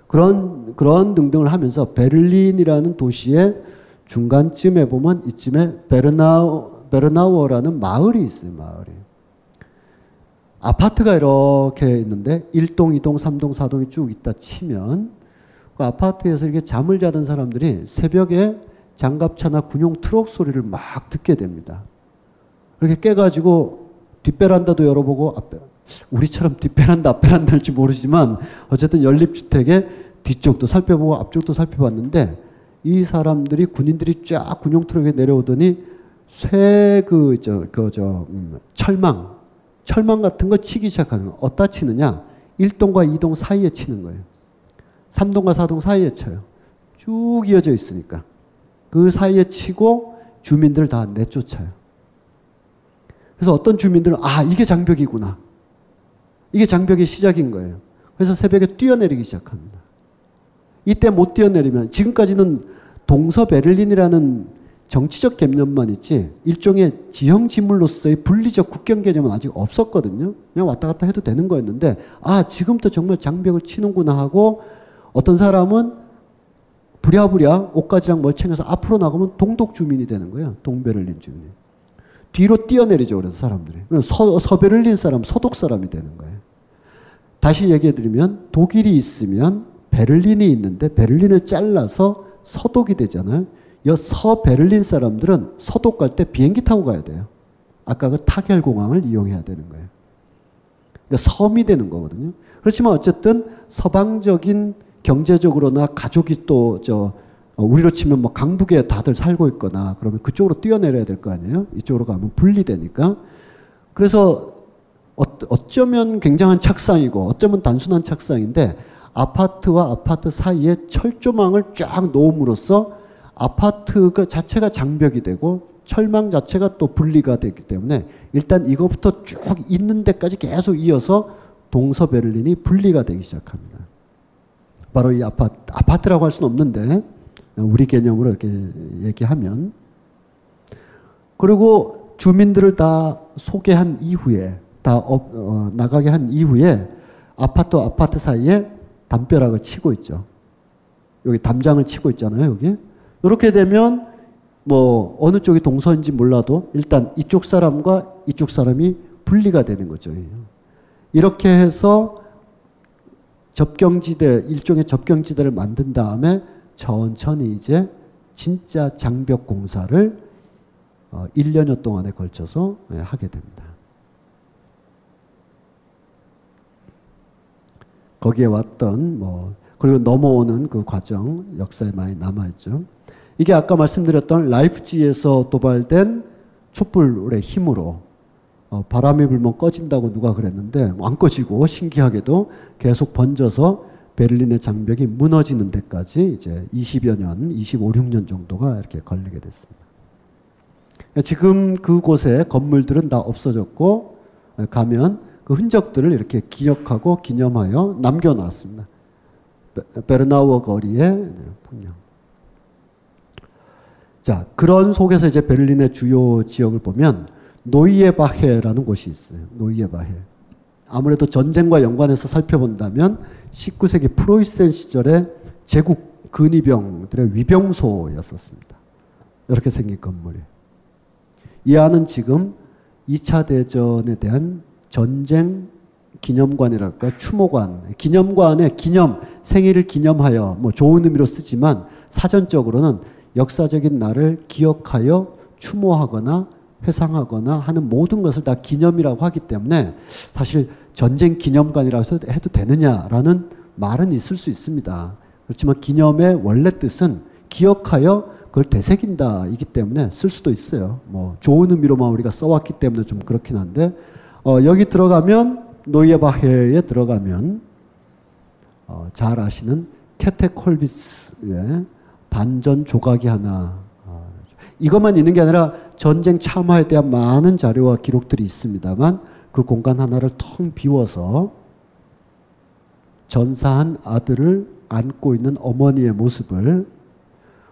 그런 그런 등등을 하면서 베를린이라는 도시의 중간쯤에 보면 이쯤에 베르나우 베르나우어라는 마을이 있어요. 마을이 아파트가 이렇게 있는데 1동, 2동, 3동, 4동이 쭉 있다 치면 그 아파트에서 이렇게 잠을 자던 사람들이 새벽에 장갑차나 군용 트럭 소리를 막 듣게 됩니다. 그렇게 깨가지고 뒷베란다도 열어보고 앞에 우리처럼 뒷베란다, 앞베란다일지 모르지만 어쨌든 연립주택의 뒤쪽도 살펴보고 앞쪽도 살펴봤는데 이 사람들이 군인들이 쫙 군용 트럭에 내려오더니 쇠그저 그저 음, 철망 철망 같은 거 치기 시작하는 거. 어디다 치느냐? 1동과 2동 사이에 치는 거예요. 3동과 4동 사이에 쳐요. 쭉 이어져 있으니까. 그 사이에 치고 주민들을 다 내쫓아요. 그래서 어떤 주민들은 아, 이게 장벽이구나. 이게 장벽의 시작인 거예요. 그래서 새벽에 뛰어내리기 시작합니다. 이때 못 뛰어내리면 지금까지는 동서 베를린이라는 정치적 개념만 있지 일종의 지형 지물로서의 분리적 국경 개념은 아직 없었거든요. 그냥 왔다 갔다 해도 되는 거였는데 아 지금부터 정말 장벽을 치는구나 하고 어떤 사람은 부랴부랴 옷가지랑 멀쩡해서 앞으로 나가면 동독 주민이 되는 거예요. 동베를린 주민이. 뒤로 뛰어내리죠. 그래서 사람들이. 서, 서베를린 사람, 서독 사람이 되는 거예요. 다시 얘기해 드리면 독일이 있으면 베를린이 있는데 베를린을 잘라서 서독이 되잖아요. 서 베를린 사람들은 서독 갈 때 비행기 타고 가야 돼요. 아까 그 타겔 공항을 이용해야 되는 거예요. 그러니까 섬이 되는 거거든요. 그렇지만 어쨌든 서방적인 경제적으로나 가족이 또저 어, 우리로 치면 뭐 강북에 다들 살고 있거나 그러면 그쪽으로 뛰어내려야 될 거 아니에요? 이쪽으로 가면 분리되니까. 그래서 어쩌면 굉장한 착상이고 어쩌면 단순한 착상인데 아파트와 아파트 사이에 철조망을 쫙 놓음으로써 아파트 그 자체가 장벽이 되고 철망 자체가 또 분리가 되기 때문에 일단 이거부터 쭉 있는 데까지 계속 이어서 동서 베를린이 분리가 되기 시작합니다. 바로 이 아파트, 아파트라고 할 수는 없는데 우리 개념으로 이렇게 얘기하면 그리고 주민들을 다 소개한 이후에 다 어, 어, 나가게 한 이후에 아파트 아파트 사이에 담벼락을 치고 있죠. 여기 담장을 치고 있잖아요. 여기 이렇게 되면 뭐 어느 쪽이 동서인지 몰라도 일단 이쪽 사람과 이쪽 사람이 분리가 되는 거죠. 이렇게 해서 접경지대 일종의 접경지대를 만든 다음에 천천히 이제 진짜 장벽 공사를 1년여 어, 동안에 걸쳐서 예, 하게 됩니다. 거기에 왔던 뭐 그리고 넘어오는 그 과정 역사에 많이 남아 있죠. 이게 아까 말씀드렸던 라이프지에서 도발된 촛불의 힘으로 어, 바람이 불면 꺼진다고 누가 그랬는데 안 꺼지고 신기하게도 계속 번져서 베를린의 장벽이 무너지는 데까지 이제 20여 년, 25, 6년 정도가 이렇게 걸리게 됐습니다. 지금 그곳에 건물들은 다 없어졌고 가면 그 흔적들을 이렇게 기억하고 기념하여 남겨놨습니다. 베르나우 거리의 풍경. 자, 그런 속에서 이제 베를린의 주요 지역을 보면 노이에바헤라는 곳이 있어요. 노이에바헤. 아무래도 전쟁과 연관해서 살펴본다면 19세기 프로이센 시절에 제국 근위병들의 위병소였었습니다. 이렇게 생긴 건물이. 이 안은 지금 2차 대전에 대한 전쟁 기념관이랄까 추모관 기념관의 기념 생일을 기념하여 뭐 좋은 의미로 쓰지만 사전적으로는 역사적인 날을 기억하여 추모하거나 회상하거나 하는 모든 것을 다 기념이라고 하기 때문에 사실 전쟁 기념관이라고 해도 되느냐라는 말은 있을 수 있습니다. 그렇지만 기념의 원래 뜻은 기억하여 그걸 되새긴다이기 때문에 쓸 수도 있어요. 뭐 좋은 의미로만 우리가 써왔기 때문에 좀 그렇긴 한데 어, 여기 들어가면 노예바헤에 들어가면 어, 잘 아시는 캐테콜비스의 반전 조각이 하나. 어, 이것만 있는 게 아니라 전쟁 참화에 대한 많은 자료와 기록들이 있습니다만 그 공간 하나를 텅 비워서 전사한 아들을 안고 있는 어머니의 모습을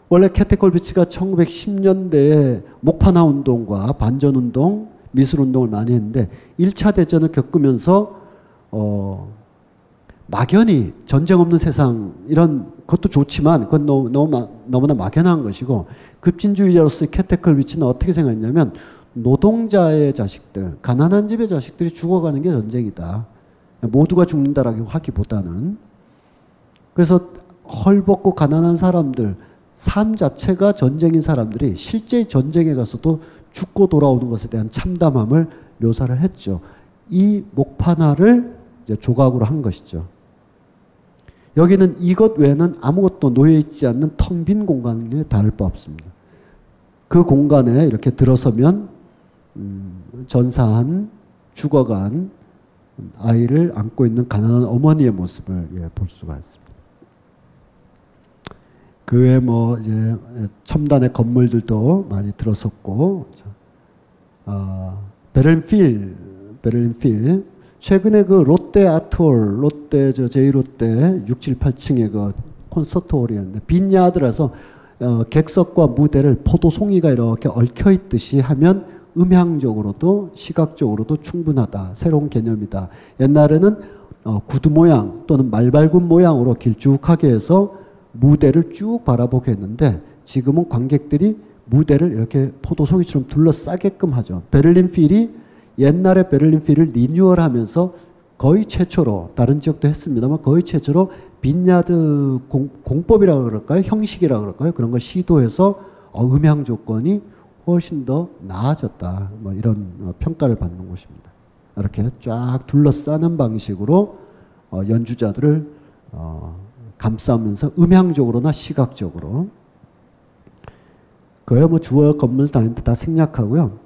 원래 캐테콜비치가 1910년대에 목파나 운동과 반전 운동, 미술 운동을 많이 했는데 1차 대전을 겪으면서 어 막연히 전쟁 없는 세상 이런 것도 좋지만 그건 너무, 너무 너무나 막연한 것이고 급진주의자로서의 캐테클비치는 어떻게 생각했냐면 노동자의 자식들, 가난한 집의 자식들이 죽어가는 게 전쟁이다. 모두가 죽는다라고 하기보다는 그래서 헐벗고 가난한 사람들, 삶 자체가 전쟁인 사람들이 실제 전쟁에 가서도 죽고 돌아오는 것에 대한 참담함을 묘사를 했죠. 이 목판화를 조각으로 한 것이죠. 여기는 이것 외에는 아무것도 놓여 있지 않는 텅 빈 공간에 다를 바 없습니다. 그 공간에 이렇게 들어서면 음, 전사한 죽어간 아이를 안고 있는 가난한 어머니의 모습을 예, 볼 수가 있습니다. 그 외에 뭐 이제 첨단의 건물들도 많이 들어섰고 아, 베를린 필 베를린 필 최근에 그 롯데 아트홀, 롯데 저 제1롯데 6, 7, 8층에 그 콘서트홀이었는데 빈 야드라서 어, 객석과 무대를 포도송이가 이렇게 얽혀 있듯이 하면 음향적으로도 시각적으로도 충분하다. 새로운 개념이다. 옛날에는 어, 구두 모양 또는 말발굽 모양으로 길쭉하게 해서 무대를 쭉 바라보게 했는데 지금은 관객들이 무대를 이렇게 포도송이처럼 둘러싸게끔 하죠. 베를린 필이 옛날에 베를린 필을 renewal하면서 거의 최초로 다른 지역도 했습니다만 거의 최초로 vineyard 공, 법이라고 그럴까요? 형식이라고 그럴까요? 그런 걸 시도해서 어, 음향 조건이 훨씬 더 나아졌다. 뭐 이런 어, 평가를 받는 곳입니다. 이렇게 쫙 둘러싸는 방식으로 어, 연주자들을 어, 감싸면서 음향적으로나 시각적으로 그야 뭐 주어 건물 다니는데 다 생략하고요.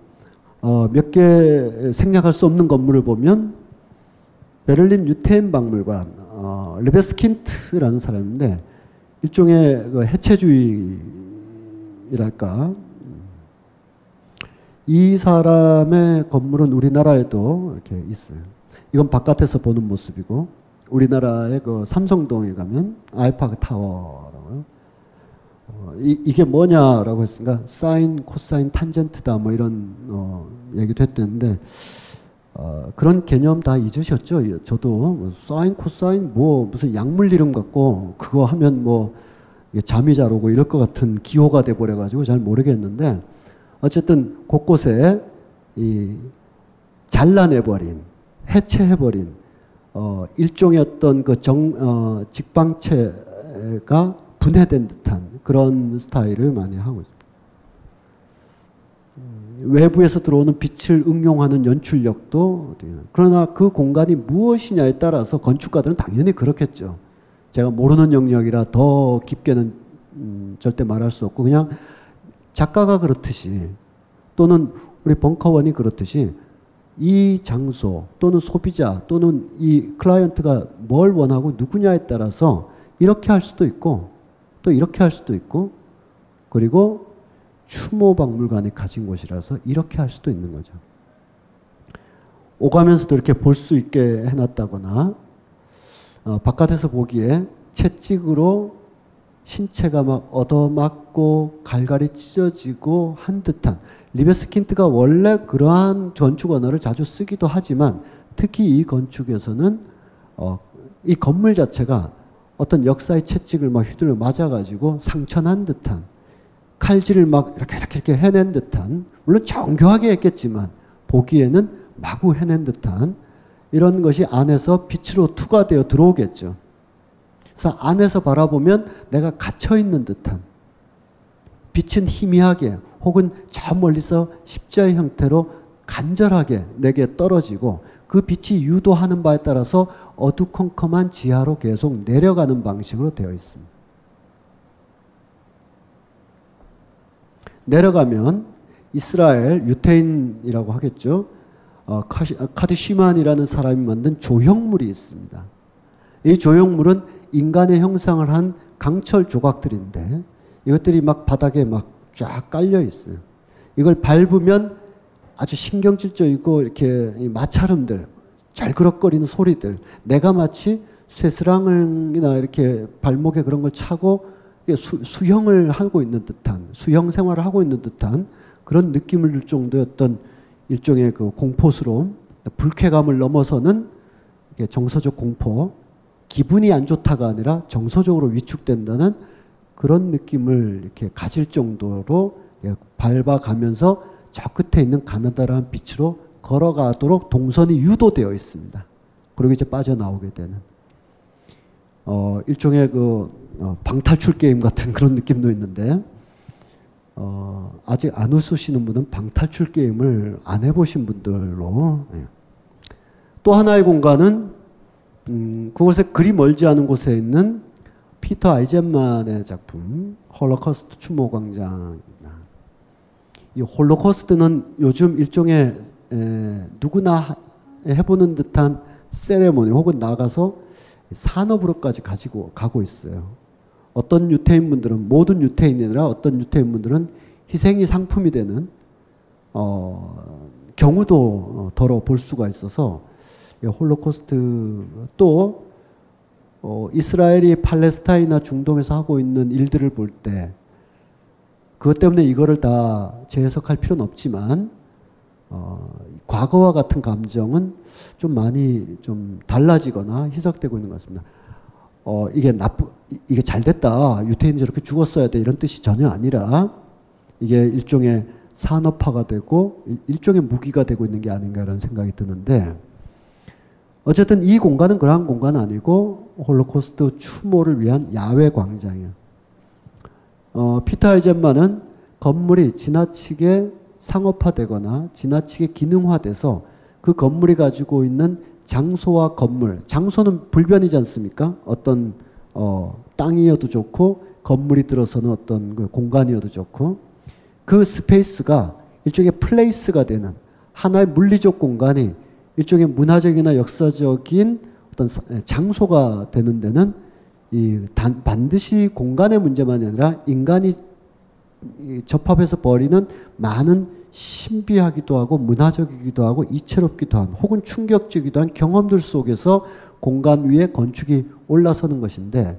어, 몇 개 생략할 수 없는 건물을 보면 베를린 유태인 박물관 어, 레베스킨트라는 사람인데 일종의 그 해체주의랄까 이 사람의 건물은 우리나라에도 이렇게 있어요. 이건 바깥에서 보는 모습이고 우리나라의 그 삼성동에 가면 알파그 타워라고요. 어, 이, 게 뭐냐라고 했으니까 사인, 코사인, 탄젠트다 뭐 이런 어, 얘기도 했는데 어, 그런 개념 다 잊으셨죠? 저도 뭐 사인, 코사인 뭐 무슨 약물 이름 같고 그거 하면 뭐 잠이 잘 오고 이럴 것 같은 기호가 돼 버려 가지고 잘 모르겠는데 어쨌든 곳곳에 이 잘라내 버린 해체해 버린 어, 일종의 어떤 그 정, 어, 직방체가 분해된 듯한 그런 스타일을 많이 하고 있습니다. 음, 외부에서 들어오는 빛을 응용하는 연출력도 그러나 그 공간이 무엇이냐에 따라서 건축가들은 당연히 그렇겠죠. 제가 모르는 영역이라 더 깊게는 음, 절대 말할 수 없고 그냥 작가가 그렇듯이 또는 우리 벙커원이 그렇듯이 이 장소 또는 소비자 또는 이 클라이언트가 뭘 원하고 누구냐에 따라서 이렇게 할 수도 있고 또 이렇게 할 수도 있고 그리고 추모 박물관이 가진 곳이라서 이렇게 할 수도 있는 거죠. 오가면서도 이렇게 볼 수 있게 해놨다거나 어, 바깥에서 보기에 채찍으로 신체가 막 얻어맞고 갈갈이 찢어지고 한 듯한 리베스킨트가 원래 그러한 건축 언어를 자주 쓰기도 하지만 특히 이 건축에서는 어, 이 건물 자체가 어떤 역사의 채찍을 막 휘둘러 맞아가지고 상처난 듯한 칼질을 막 이렇게 이렇게 이렇게 해낸 듯한 물론 정교하게 했겠지만 보기에는 마구 해낸 듯한 이런 것이 안에서 빛으로 투과되어 들어오겠죠. 그래서 안에서 바라보면 내가 갇혀 있는 듯한 빛은 희미하게 혹은 저 멀리서 십자의 형태로 간절하게 내게 떨어지고 그 빛이 유도하는 바에 따라서 어두컴컴한 지하로 계속 내려가는 방식으로 되어 있습니다. 내려가면 이스라엘 유태인이라고 하겠죠. 어, 카드 시만이라는 사람이 만든 조형물이 있습니다. 이 조형물은 인간의 형상을 한 강철 조각들인데 이것들이 막 바닥에 막 쫙 깔려 있어요. 이걸 밟으면 아주 신경질적이고 이렇게 마찰음들, 잘그럭거리는 소리들, 내가 마치 쇠스랑이나 이렇게 발목에 그런 걸 차고 수, 수형을 하고 있는 듯한 수형 생활을 하고 있는 듯한 그런 느낌을 줄 정도였던 일종의 그 공포스러움, 불쾌감을 넘어서는 정서적 공포, 기분이 안 좋다가 아니라 정서적으로 위축된다는 그런 느낌을 이렇게 가질 정도로 밟아가면서 저 끝에 있는 가느다란 빛으로 걸어가도록 동선이 유도되어 있습니다. 그리고 이제 빠져나오게 되는 어, 일종의 그 어, 방탈출 게임 같은 그런 느낌도 있는데 어, 아직 안 웃으시는 분은 방탈출 게임을 안 해보신 분들로 예. 또 하나의 공간은 음, 그곳에 그리 멀지 않은 곳에 있는 피터 아이젠만의 작품 홀로코스트 추모 광장입니다. 이 홀로코스트는 요즘 일종의 에, 누구나 해보는 듯한 세레모니 혹은 나가서 산업으로까지 가지고 가고 있어요. 어떤 유태인분들은 모든 유태인이 아니라 어떤 유태인분들은 희생이 상품이 되는 어, 경우도 더러 볼 수가 있어서 홀로코스트 또 어, 이스라엘이 팔레스타인이나 중동에서 하고 있는 일들을 볼 때 그것 때문에 이거를 다 재해석할 필요는 없지만 어, 과거와 같은 감정은 좀 많이 좀 달라지거나 희석되고 있는 것 같습니다. 어, 이게 나쁘, 이게 잘 됐다. 유태인이 저렇게 죽었어야 돼. 이런 뜻이 전혀 아니라 이게 일종의 산업화가 되고 일종의 무기가 되고 있는 게 아닌가 이런 생각이 드는데 어쨌든 이 공간은 그러한 공간은 아니고 홀로코스트 추모를 위한 야외 광장이에요. 어, 피터 아이젠만은 건물이 지나치게 상업화되거나 지나치게 기능화돼서 그 건물이 가지고 있는 장소와 건물, 장소는 불변이지 않습니까? 어떤 어, 땅이어도 좋고 건물이 들어서는 어떤 그 공간이어도 좋고 그 space가 일종의 place가 되는 하나의 물리적 공간이 일종의 문화적이나 역사적인 어떤 장소가 되는 데는 이 단, 반드시 공간의 문제만이 아니라 인간이 접합해서 버리는 많은 신비하기도 하고 문화적이기도 하고 이채롭기도 한 혹은 충격적이기도 한 경험들 속에서 공간 위에 건축이 올라서는 것인데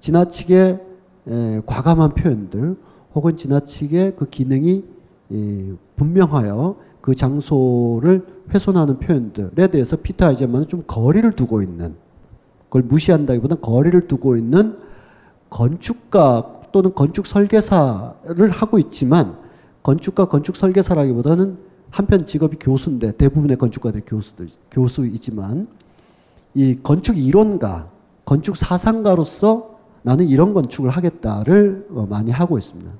지나치게 에, 과감한 표현들 혹은 지나치게 그 기능이 이, 분명하여 그 장소를 훼손하는 표현들에 대해서 피터 아이젠만은 좀 거리를 두고 있는 그걸 무시한다기보다 거리를 두고 있는 건축가 또는 건축 설계사를 하고 있지만 건축가 건축 설계사라기보다는 한편 직업이 교수인데 대부분의 건축가들이 교수들 교수이지만 이 건축 이론가 건축 사상가로서 나는 이런 건축을 하겠다를 어, 많이 하고 있습니다.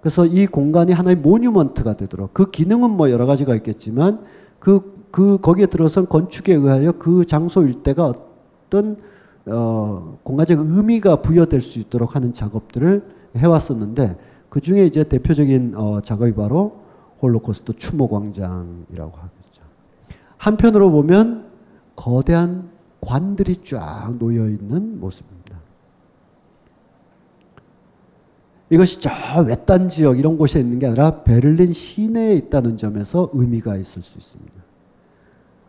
그래서 이 공간이 하나의 모뉴먼트가 되도록 그 기능은 뭐 여러 가지가 있겠지만 그, 그 거기에 들어선 건축에 의하여 그 장소 일대가 어떤 어, 공간적 의미가 부여될 수 있도록 하는 작업들을 해왔었는데 그 중에 이제 대표적인 어, 작업이 바로 홀로코스트 추모 광장이라고 하겠죠. 한편으로 보면 거대한 관들이 쫙 놓여 있는 모습입니다. 이것이 저 외딴 지역 이런 곳에 있는 게 아니라 베를린 시내에 있다는 점에서 의미가 있을 수 있습니다.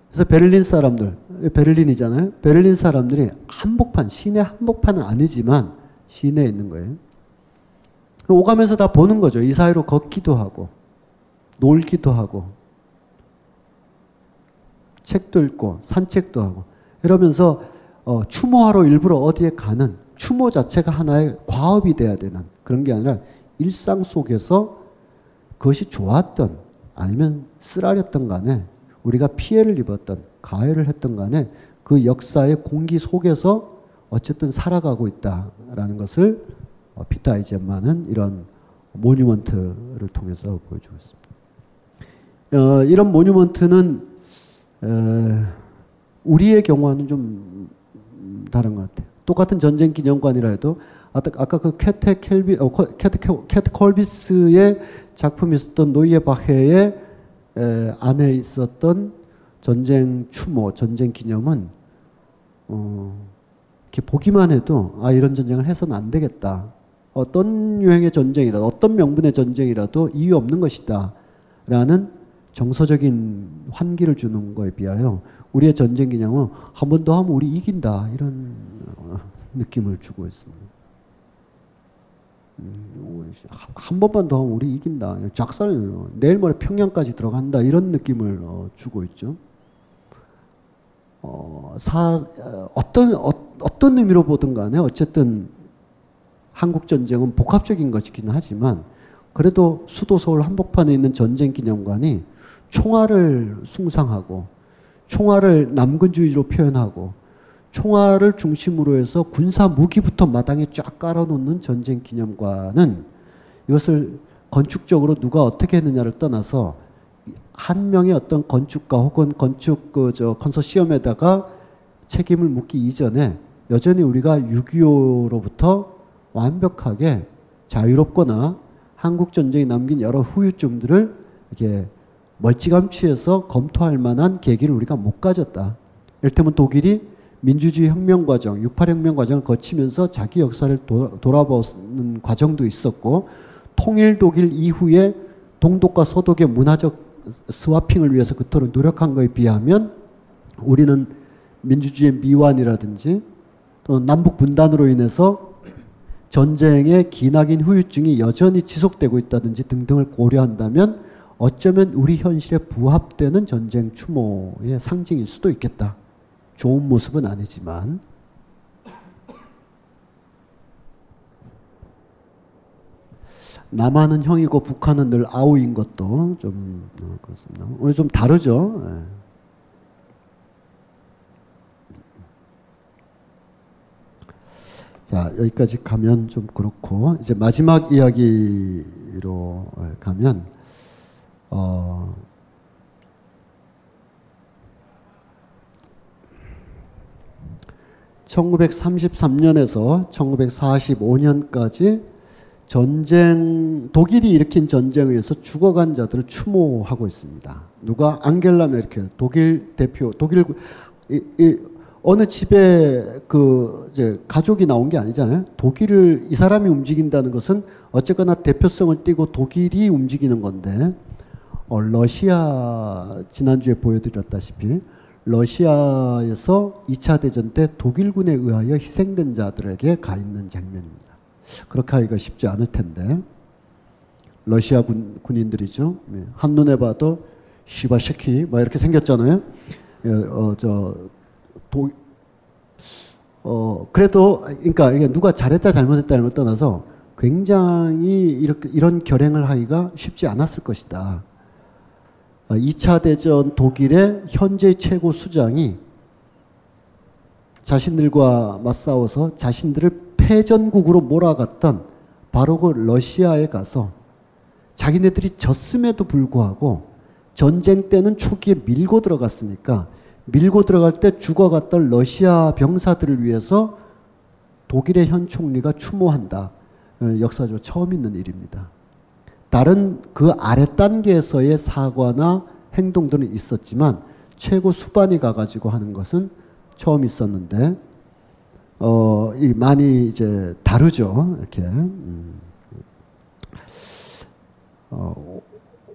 그래서 베를린 사람들, 베를린이잖아요. 베를린 사람들이 한복판, 시내 한복판은 아니지만 시내에 있는 거예요. 오가면서 다 보는 거죠. 이 사이로 걷기도 하고, 놀기도 하고, 책도 읽고, 산책도 하고, 이러면서 어, 추모하러 일부러 어디에 가는 추모 자체가 하나의 과업이 돼야 되는 그런 게 아니라 일상 속에서 그것이 좋았던 아니면 쓰라렸던 간에 우리가 피해를 입었던 가해를 했던 간에 그 역사의 공기 속에서 어쨌든 살아가고 있다라는 것을 어, 피터 아이젠만은 이런 모뉴먼트를 통해서 보여주고 있습니다. 어, 이런 모뉴먼트는 어, 우리의 경우와는 좀 다른 것 같아요. 똑같은 전쟁 기념관이라 해도 아까 그 캐테 켈비 어, 캐테 캐테 콜비스의 작품이 있었던 노이에 바헤의 에, 안에 있었던 전쟁 추모, 전쟁 기념은 어, 이렇게 보기만 해도 아 이런 전쟁을 해서는 안 되겠다. 어떤 유행의 전쟁이라도 어떤 명분의 전쟁이라도 이유 없는 것이다 라는 정서적인 환기를 주는 거에 비하여 우리의 전쟁 기념은 한 번 더 하면 우리 이긴다 이런 어, 느낌을 주고 있습니다. 음, 한 번만 더 하면 우리 이긴다. 작살 내일 모레 평양까지 들어간다 이런 느낌을 어, 주고 있죠. 어, 사, 어떤 어, 떤 의미로 보든 간에 어쨌든 한국 전쟁은 복합적인 것이긴 하지만 그래도 수도 서울 한복판에 있는 전쟁 기념관이 총알을 숭상하고 총알을 남근주의로 표현하고 총알을 중심으로 해서 군사 무기부터 마당에 쫙 깔아놓는 전쟁 기념관은 이것을 건축적으로 누가 어떻게 했느냐를 떠나서 한 명의 어떤 건축가 혹은 건축 그 저 컨소시엄에다가 책임을 묻기 이전에 여전히 우리가 6.25로부터 완벽하게 자유롭거나 한국 전쟁이 남긴 여러 후유증들을 이렇게 멀찌감치해서 검토할 만한 계기를 우리가 못 가졌다. 이를테면 독일이 민주주의 혁명 과정, 68혁명 과정을 거치면서 자기 역사를 도, 돌아보는 과정도 있었고 통일 독일 이후에 동독과 서독의 문화적 스와핑을 위해서 그토록 노력한 것에 비하면 우리는 민주주의의 미완이라든지 또 남북 분단으로 인해서 전쟁의 기나긴 후유증이 여전히 지속되고 있다든지 등등을 고려한다면 어쩌면 우리 현실에 부합되는 전쟁 추모의 상징일 수도 있겠다. 좋은 모습은 아니지만 남한은 형이고 북한은 늘 아우인 것도 좀 어, 그렇습니다. 오늘 좀 다르죠. 예. 자 여기까지 가면 좀 그렇고 이제 마지막 이야기로 가면 어, 1933년에서 1945년까지 전쟁 독일이 일으킨 전쟁에 의해서 죽어간 자들을 추모하고 있습니다. 누가 앙겔라 메르켈 독일 대표 독일 이, 이 어느 집에 그 이제 가족이 나온 게 아니잖아요. 독일을 이 사람이 움직인다는 것은 어쨌거나 대표성을 띠고 독일이 움직이는 건데 어, 러시아 지난주에 보여드렸다시피 러시아에서 2차 대전 때 독일군에 의하여 희생된 자들에게 가 있는 장면입니다. 그렇게 하기가 쉽지 않을 텐데 러시아 군, 군인들이죠. 예, 한눈에 봐도 시바시키 뭐 이렇게 생겼잖아요. 예, 어, 저, 도, 어, 그래도, 그러니까 이게 누가 잘했다 잘못했다는 걸 떠나서 굉장히 이렇게, 이런 결행을 하기가 쉽지 않았을 것이다. 2차 어, 대전 독일의 현재 최고 수장이 자신들과 맞싸워서 자신들을 패전국으로 몰아갔던 바로 그 러시아에 가서 자기네들이 졌음에도 불구하고 전쟁 때는 초기에 밀고 들어갔으니까 밀고 들어갈 때 죽어갔던 러시아 병사들을 위해서 독일의 현 총리가 추모한다. 어, 역사적으로 처음 있는 일입니다. 다른 그 아래 단계에서의 사과나 행동들은 있었지만 최고 수반이 가가지고 하는 것은 처음 있었는데 어, 이 많이 이제 다르죠. 이렇게. 음. 어,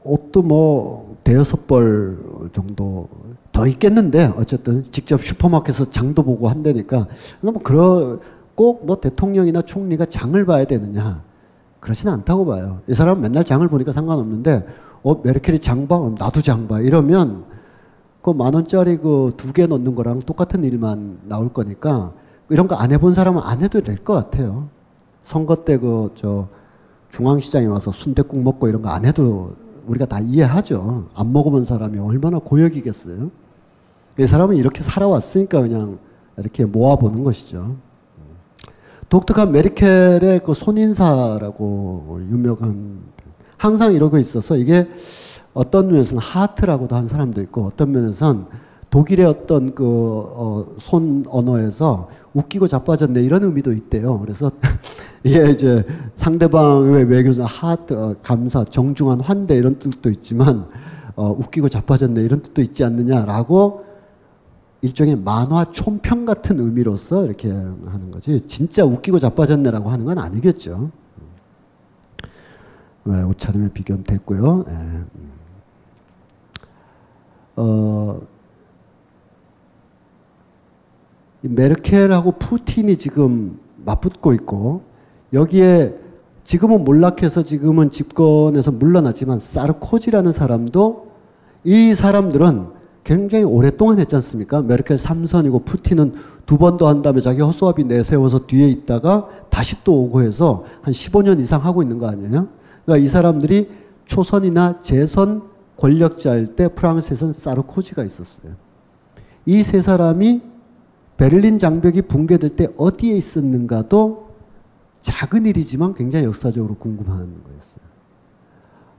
옷도 뭐 대여섯 벌 정도 더 있겠는데 어쨌든 직접 슈퍼마켓에서 장도 보고 한다니까 뭐 그러 꼭뭐 대통령이나 총리가 장을 봐야 되느냐 그렇지는 않다고 봐요. 이 사람은 맨날 장을 보니까 상관없는데 어 메르켈이 장 봐, 나도 장 봐. 이러면 그 만 원짜리 그 두 개 넣는 거랑 똑같은 일만 나올 거니까 이런 거 안 해본 사람은 안 해도 될 것 같아요. 선거 때 그 저 중앙시장에 와서 순대국 먹고 이런 거 안 해도 우리가 다 이해하죠. 안 먹어본 사람이 얼마나 고역이겠어요. 이 사람은 이렇게 살아왔으니까 그냥 이렇게 모아보는 것이죠. 독특한 메르켈의 그 손인사라고 유명한 항상 이러고 있어서 이게 어떤 면에서는 하트라고도 한 사람도 있고 어떤 면에서는 독일의 어떤 그손 어, 언어에서 웃기고 자빠졌네 이런 의미도 있대요. 그래서 이게 이제 상대방의 외교는 하트, 어, 감사, 정중한 환대 이런 뜻도 있지만 어, 웃기고 자빠졌네 이런 뜻도 있지 않느냐라고 일종의 만화 촌평 같은 의미로서 이렇게 하는 거지 진짜 웃기고 자빠졌네라고 하는 건 아니겠죠. 네, 옷차림의 비교는 됐고요. 네. 어, 메르켈하고 푸틴이 지금 맞붙고 있고 여기에 지금은 몰락해서 지금은 집권에서 물러났지만 사르코지라는 사람도 이 사람들은 굉장히 오랫동안 했지 않습니까? 메르켈 3선이고 푸틴은 두 번 더 한 다음에 자기 허수아비 내세워서 뒤에 있다가 다시 또 오고 해서 한 15년 이상 하고 있는 거 아니에요? 그러니까 이 사람들이 초선이나 재선 권력자일 때 프랑스에선 사르코지가 있었어요. 이 세 사람이 베를린 장벽이 붕괴될 때 어디에 있었는가도 작은 일이지만 굉장히 역사적으로 궁금한 거였어요.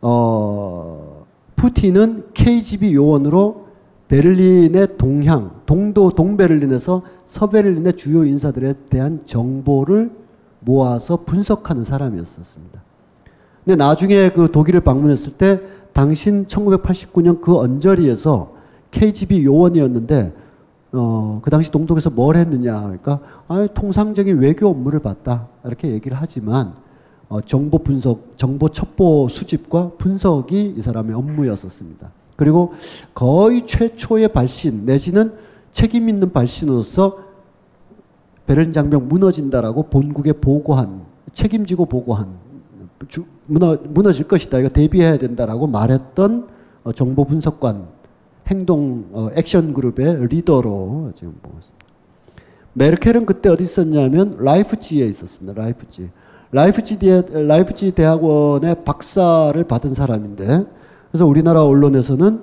어, 푸틴은 KGB 요원으로 베를린의 동향, 동도 동베를린에서 서베를린의 주요 인사들에 대한 정보를 모아서 분석하는 사람이었었습니다. 근데 나중에 그 독일을 방문했을 때 당신 1989년 그 언저리에서 KGB 요원이었는데 어, 그 당시 동독에서 뭘 했느냐 그러니까 아, 통상적인 외교 업무를 봤다 이렇게 얘기를 하지만 어, 정보 분석, 정보 첩보 수집과 분석이 이 사람의 업무였었습니다. 그리고 거의 최초의 발신 내지는 책임 있는 발신으로서 베를린 장벽 무너진다라고 본국에 보고한 책임지고 보고한 주, 무너, 무너질 것이다 이거 대비해야 된다라고 말했던 어, 정보 분석관 행동 어, 액션 그룹의 리더로 지금 보고 있습니다. 메르켈은 그때 어디 있었냐면 라이프치히에 있었습니다. 라이프치히. 라이프치히 라이프치히 대학원의 박사를 받은 사람인데 그래서 우리나라 언론에서는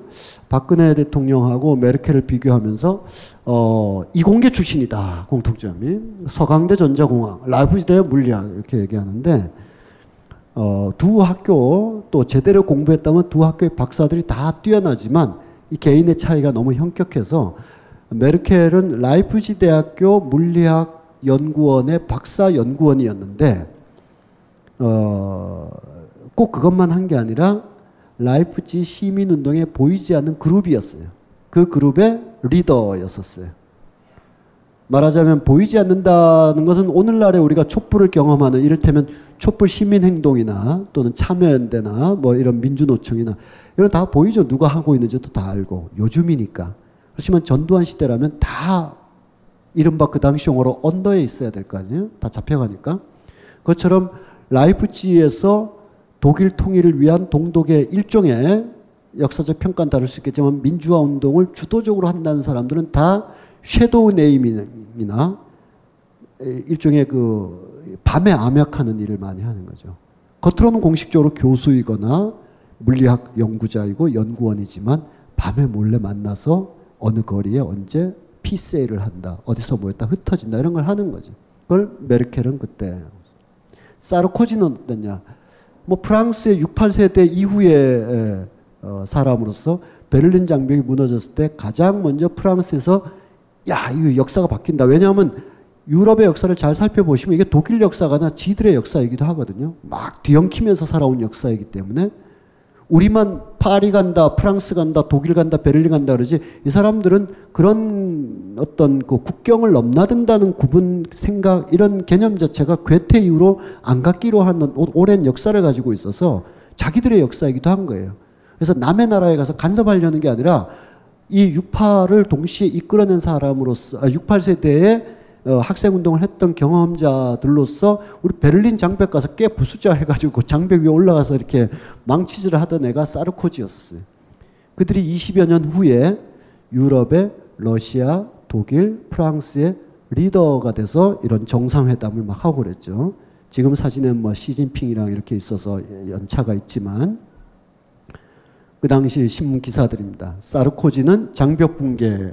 박근혜 대통령하고 메르켈을 비교하면서 어, 이공계 출신이다 공통점이. 서강대 전자공학, 라이프치히대 물리학 이렇게 얘기하는데 어, 두 학교 또 제대로 공부했다면 두 학교의 박사들이 다 뛰어나지만 이 개인의 차이가 너무 현격해서 메르켈은 라이프치히 대학교 물리학 연구원의 박사 연구원이었는데 어, 꼭 그것만 한 게 아니라 라이프치히 시민운동에 보이지 않는 그룹이었어요. 그 그룹의 리더였었어요. 말하자면 보이지 않는다는 것은 오늘날에 우리가 촛불을 경험하는 이를테면 촛불 시민행동이나 또는 참여연대나 뭐 이런 민주노총이나 이런 다 보이죠. 누가 하고 있는지도 다 알고 요즘이니까. 그렇지만 전두환 시대라면 다 이른바 그 당시 용어로 언더에 있어야 될 거 아니에요? 다 잡혀가니까. 그것처럼 라이프치에서 독일 통일을 위한 동독의 일종의 역사적 평가는 다를 수 있겠지만 민주화 운동을 주도적으로 한다는 사람들은 다 섀도우 네이밍이나 일종의 그 밤에 암약하는 일을 많이 하는 거죠. 겉으로는 공식적으로 교수이거나 물리학 연구자이고 연구원이지만 밤에 몰래 만나서 어느 거리에 언제 피세일을 한다. 어디서 모였다 흩어진다. 이런 걸 하는 거지. 그걸 메르켈은 그때. 사르코지는 어떠냐. 뭐 프랑스의 68세대 이후의 어, 사람으로서 베를린 장벽이 무너졌을 때 가장 먼저 프랑스에서 야, 이거 역사가 바뀐다. 왜냐하면 유럽의 역사를 잘 살펴보시면 이게 독일 역사가나 지들의 역사이기도 하거든요. 막 뒤엉키면서 살아온 역사이기 때문에 우리만 파리 간다, 프랑스 간다, 독일 간다, 베를린 간다 그러지 이 사람들은 그런 어떤 그 국경을 넘나든다는 구분 생각 이런 개념 자체가 괴테 이후로 안 갖기로 하는 오랜 역사를 가지고 있어서 자기들의 역사이기도 한 거예요. 그래서 남의 나라에 가서 간섭하려는 게 아니라 이 68을 동시에 이끌어낸 사람으로서 아, 68세대에 어, 학생 운동을 했던 경험자들로서 우리 베를린 장벽 가서 꽤 부수자 해가지고 그 장벽 위에 올라가서 이렇게 망치질을 하던 애가 사르코지였었어요. 그들이 20여 년 후에 유럽의 러시아, 독일, 프랑스의 리더가 돼서 이런 정상회담을 막 하고 그랬죠. 지금 사진은 뭐 시진핑이랑 이렇게 있어서 연차가 있지만 그 당시 신문 기사들입니다. 사르코지는 장벽 붕괴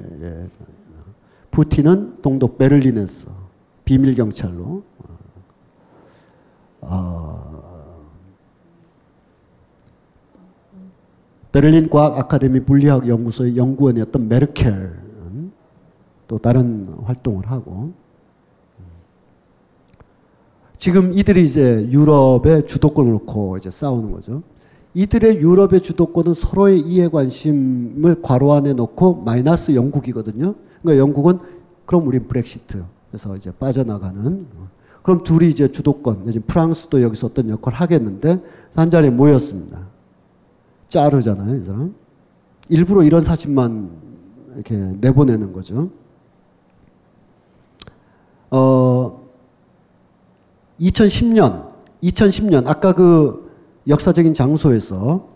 푸틴은 동독 베를린에서 비밀 경찰로 어, 베를린 과학 아카데미 물리학 연구소의 연구원이었던 메르켈은 또 다른 활동을 하고 지금 이들이 이제 유럽의 주도권을 놓고 이제 싸우는 거죠. 이들의 유럽의 주도권은 서로의 이해 관심을 괄호 안에 놓고 마이너스 영국이거든요. 그러니까 영국은 그럼 우린 브렉시트. 그래서 이제 빠져나가는. 그럼 둘이 이제 주도권, 지금 프랑스도 여기서 어떤 역할을 하겠는데 한 자리에 모였습니다. 짜르잖아요, 이 사람. 일부러 이런 사진만 이렇게 내보내는 거죠. 어, 2010년, 2010년, 아까 그 역사적인 장소에서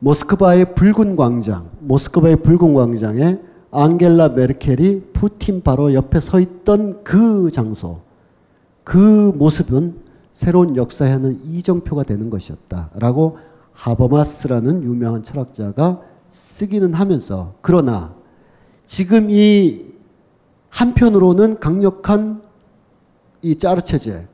모스크바의 붉은 광장, 모스크바의 붉은 광장에 앙겔라 메르켈이 푸틴 바로 옆에 서 있던 그 장소, 그 모습은 새로운 역사에 하는 이정표가 되는 것이었다라고 하버마스라는 유명한 철학자가 쓰기는 하면서 그러나 지금 이 한편으로는 강력한 이 짜르 체제,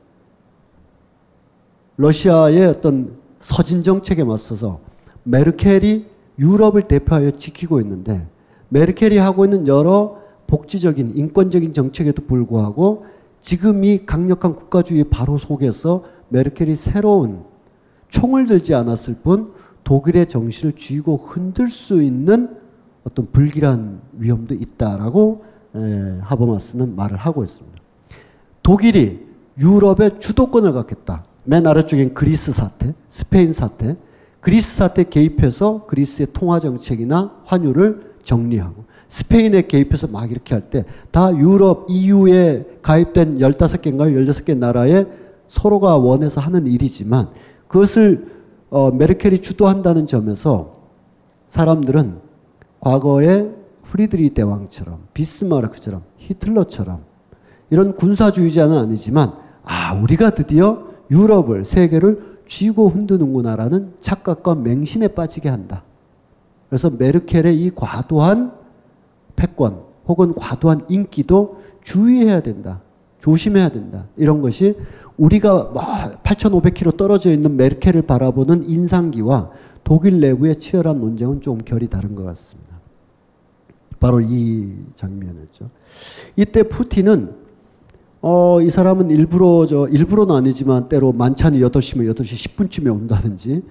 러시아의 어떤 서진 정책에 맞서서 메르켈이 유럽을 대표하여 지키고 있는데 메르켈이 하고 있는 여러 복지적인 인권적인 정책에도 불구하고 지금 이 강력한 국가주의 바로 속에서 메르켈이 새로운 총을 들지 않았을 뿐 독일의 정신을 쥐고 흔들 수 있는 어떤 불길한 위험도 있다라고 하버마스는 말을 하고 있습니다. 독일이 유럽의 주도권을 갖겠다. 맨 아래쪽엔 그리스 사태, 스페인 사태, 그리스 사태 개입해서 그리스의 통화 정책이나 환율을 정리하고 스페인에 개입해서 막 이렇게 할 때 다 유럽 EU에 가입된 15개인가 16개 나라에 서로가 원해서 하는 일이지만 그것을 어, 메르켈이 주도한다는 점에서 사람들은 과거의 프리드리히 대왕처럼 비스마르크처럼 히틀러처럼 이런 군사주의자는 아니지만 아 우리가 드디어 유럽을 세계를 쥐고 흔드는구나라는 착각과 맹신에 빠지게 한다. 그래서 메르켈의 이 과도한 패권 혹은 과도한 인기도 주의해야 된다. 조심해야 된다. 이런 것이 우리가 8,500km 떨어져 있는 메르켈을 바라보는 인상기와 독일 내부의 치열한 논쟁은 좀 결이 다른 것 같습니다. 바로 이 장면이었죠. 이때 푸틴은 어, 이 사람은 일부러 저 일부러는 아니지만 때로 만찬이 8시면 8시 10분쯤에 온다든지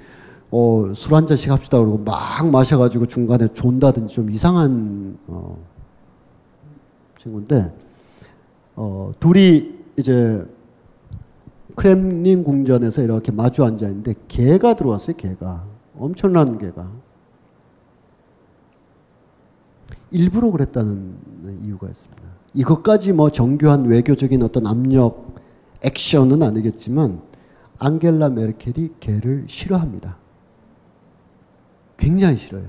어, 술 한 잔씩 합시다 그러고 막 마셔가지고 중간에 존다든지 좀 이상한 어, 친구인데 어, 둘이 이제 크렘린 궁전에서 이렇게 마주 앉아 있는데 개가 들어왔어요. 개가 엄청난 개가 일부러 그랬다는 이유가 있습니다. 이것까지 뭐 정교한 외교적인 어떤 압력 액션은 아니겠지만 앙겔라 메르켈이 개를 싫어합니다. 굉장히 싫어요.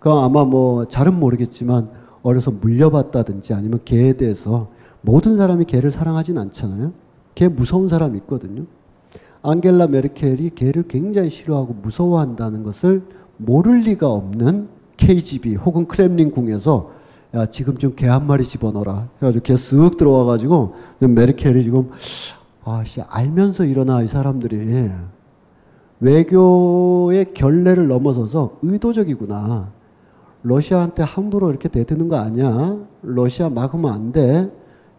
그 아마 뭐 잘은 모르겠지만 어려서 물려봤다든지 아니면 개에 대해서 모든 사람이 개를 사랑하진 않잖아요. 개 무서운 사람 있거든요. 앙겔라 메르켈이 개를 굉장히 싫어하고 무서워한다는 것을 모를 리가 없는 KGB 혹은 크렘린 궁에서 야 지금 좀 개 한 마리 집어넣어라 해가지고 개 쓱 들어와가지고 메르켈이 지금 아씨 알면서 일어나 이 사람들이 외교의 결례를 넘어서서 의도적이구나. 러시아한테 함부로 이렇게 대드는 거 아니야. 러시아 막으면 안 돼.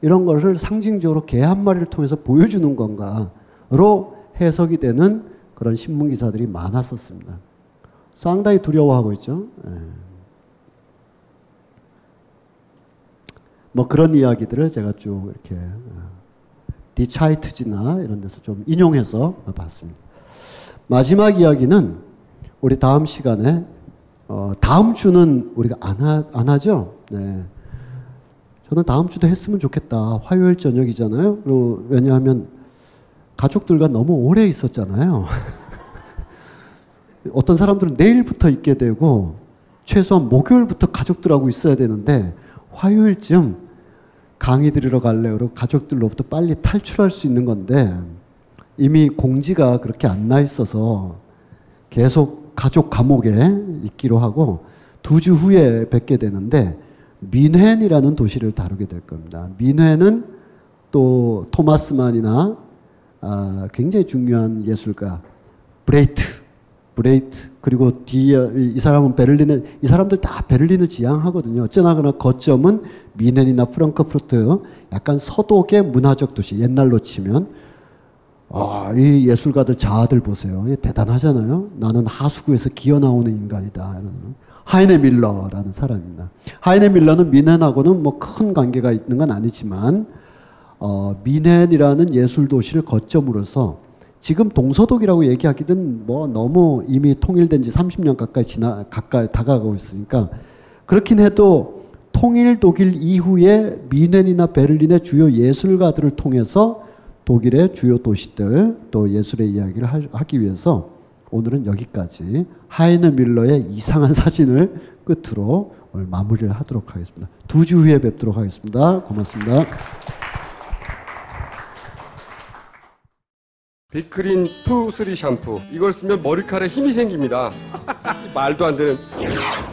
이런 것을 상징적으로 개 한 마리를 통해서 보여주는 건가로 해석이 되는 그런 신문 기사들이 많았었습니다. 상당히 두려워하고 있죠. 예. 뭐 그런 이야기들을 제가 쭉 이렇게 어, 디차이트지나 이런 데서 좀 인용해서 봤습니다. 마지막 이야기는 우리 다음 시간에 어, 다음 주는 우리가 안, 하, 안 하죠. 네. 저는 다음 주도 했으면 좋겠다. 화요일 저녁이잖아요. 그리고 왜냐하면 가족들과 너무 오래 있었잖아요. 어떤 사람들은 내일부터 있게 되고 최소한 목요일부터 가족들하고 있어야 되는데 화요일쯤 강의 들으러 갈래 그러고 가족들로부터 빨리 탈출할 수 있는 건데 이미 공지가 그렇게 안 나 있어서 계속 가족 감옥에 있기로 하고 두 주 후에 뵙게 되는데 뮌헨이라는 도시를 다루게 될 겁니다. 뮌헨은 또 토마스만이나 아, 굉장히 중요한 예술가 브레히트, 브레히트 그리고 뒤에 이 사람은 베를린에 이 사람들 다 베를린을 지향하거든요. 어쩌나거나 거점은 미넨이나 프랑크푸르트 약간 서독의 문화적 도시 옛날로 치면 아, 이 예술가들 자아들 보세요. 대단하잖아요. 나는 하수구에서 기어 나오는 인간이다. 하이네 밀러라는 사람입니다. 하이네 밀러는 미넨하고는 뭐 큰 관계가 있는 건 아니지만 어, 미넨이라는 예술 도시를 거점으로서 지금 동서독이라고 얘기하기는 뭐 너무 이미 통일된 지 30년 가까이 지나 가까이 다가가고 있으니까 그렇긴 해도 통일 독일 이후에 뮌헨이나 베를린의 주요 예술가들을 통해서 독일의 주요 도시들 또 예술의 이야기를 하기 위해서 오늘은 여기까지 하이너 뮐러의 이상한 사진을 끝으로 오늘 마무리를 하도록 하겠습니다. 두 주 후에 뵙도록 하겠습니다. 고맙습니다. 빅그린 two three 샴푸 이걸 쓰면 머리카락에 힘이 생깁니다 말도 안 되는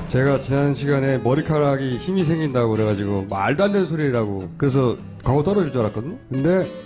제가 지난 시간에 머리카락이 힘이 생긴다고 그래가지고 말도 안 되는 소리라고 그래서 광고 떨어질 줄 알았거든요 근데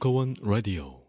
벙커원 라디오.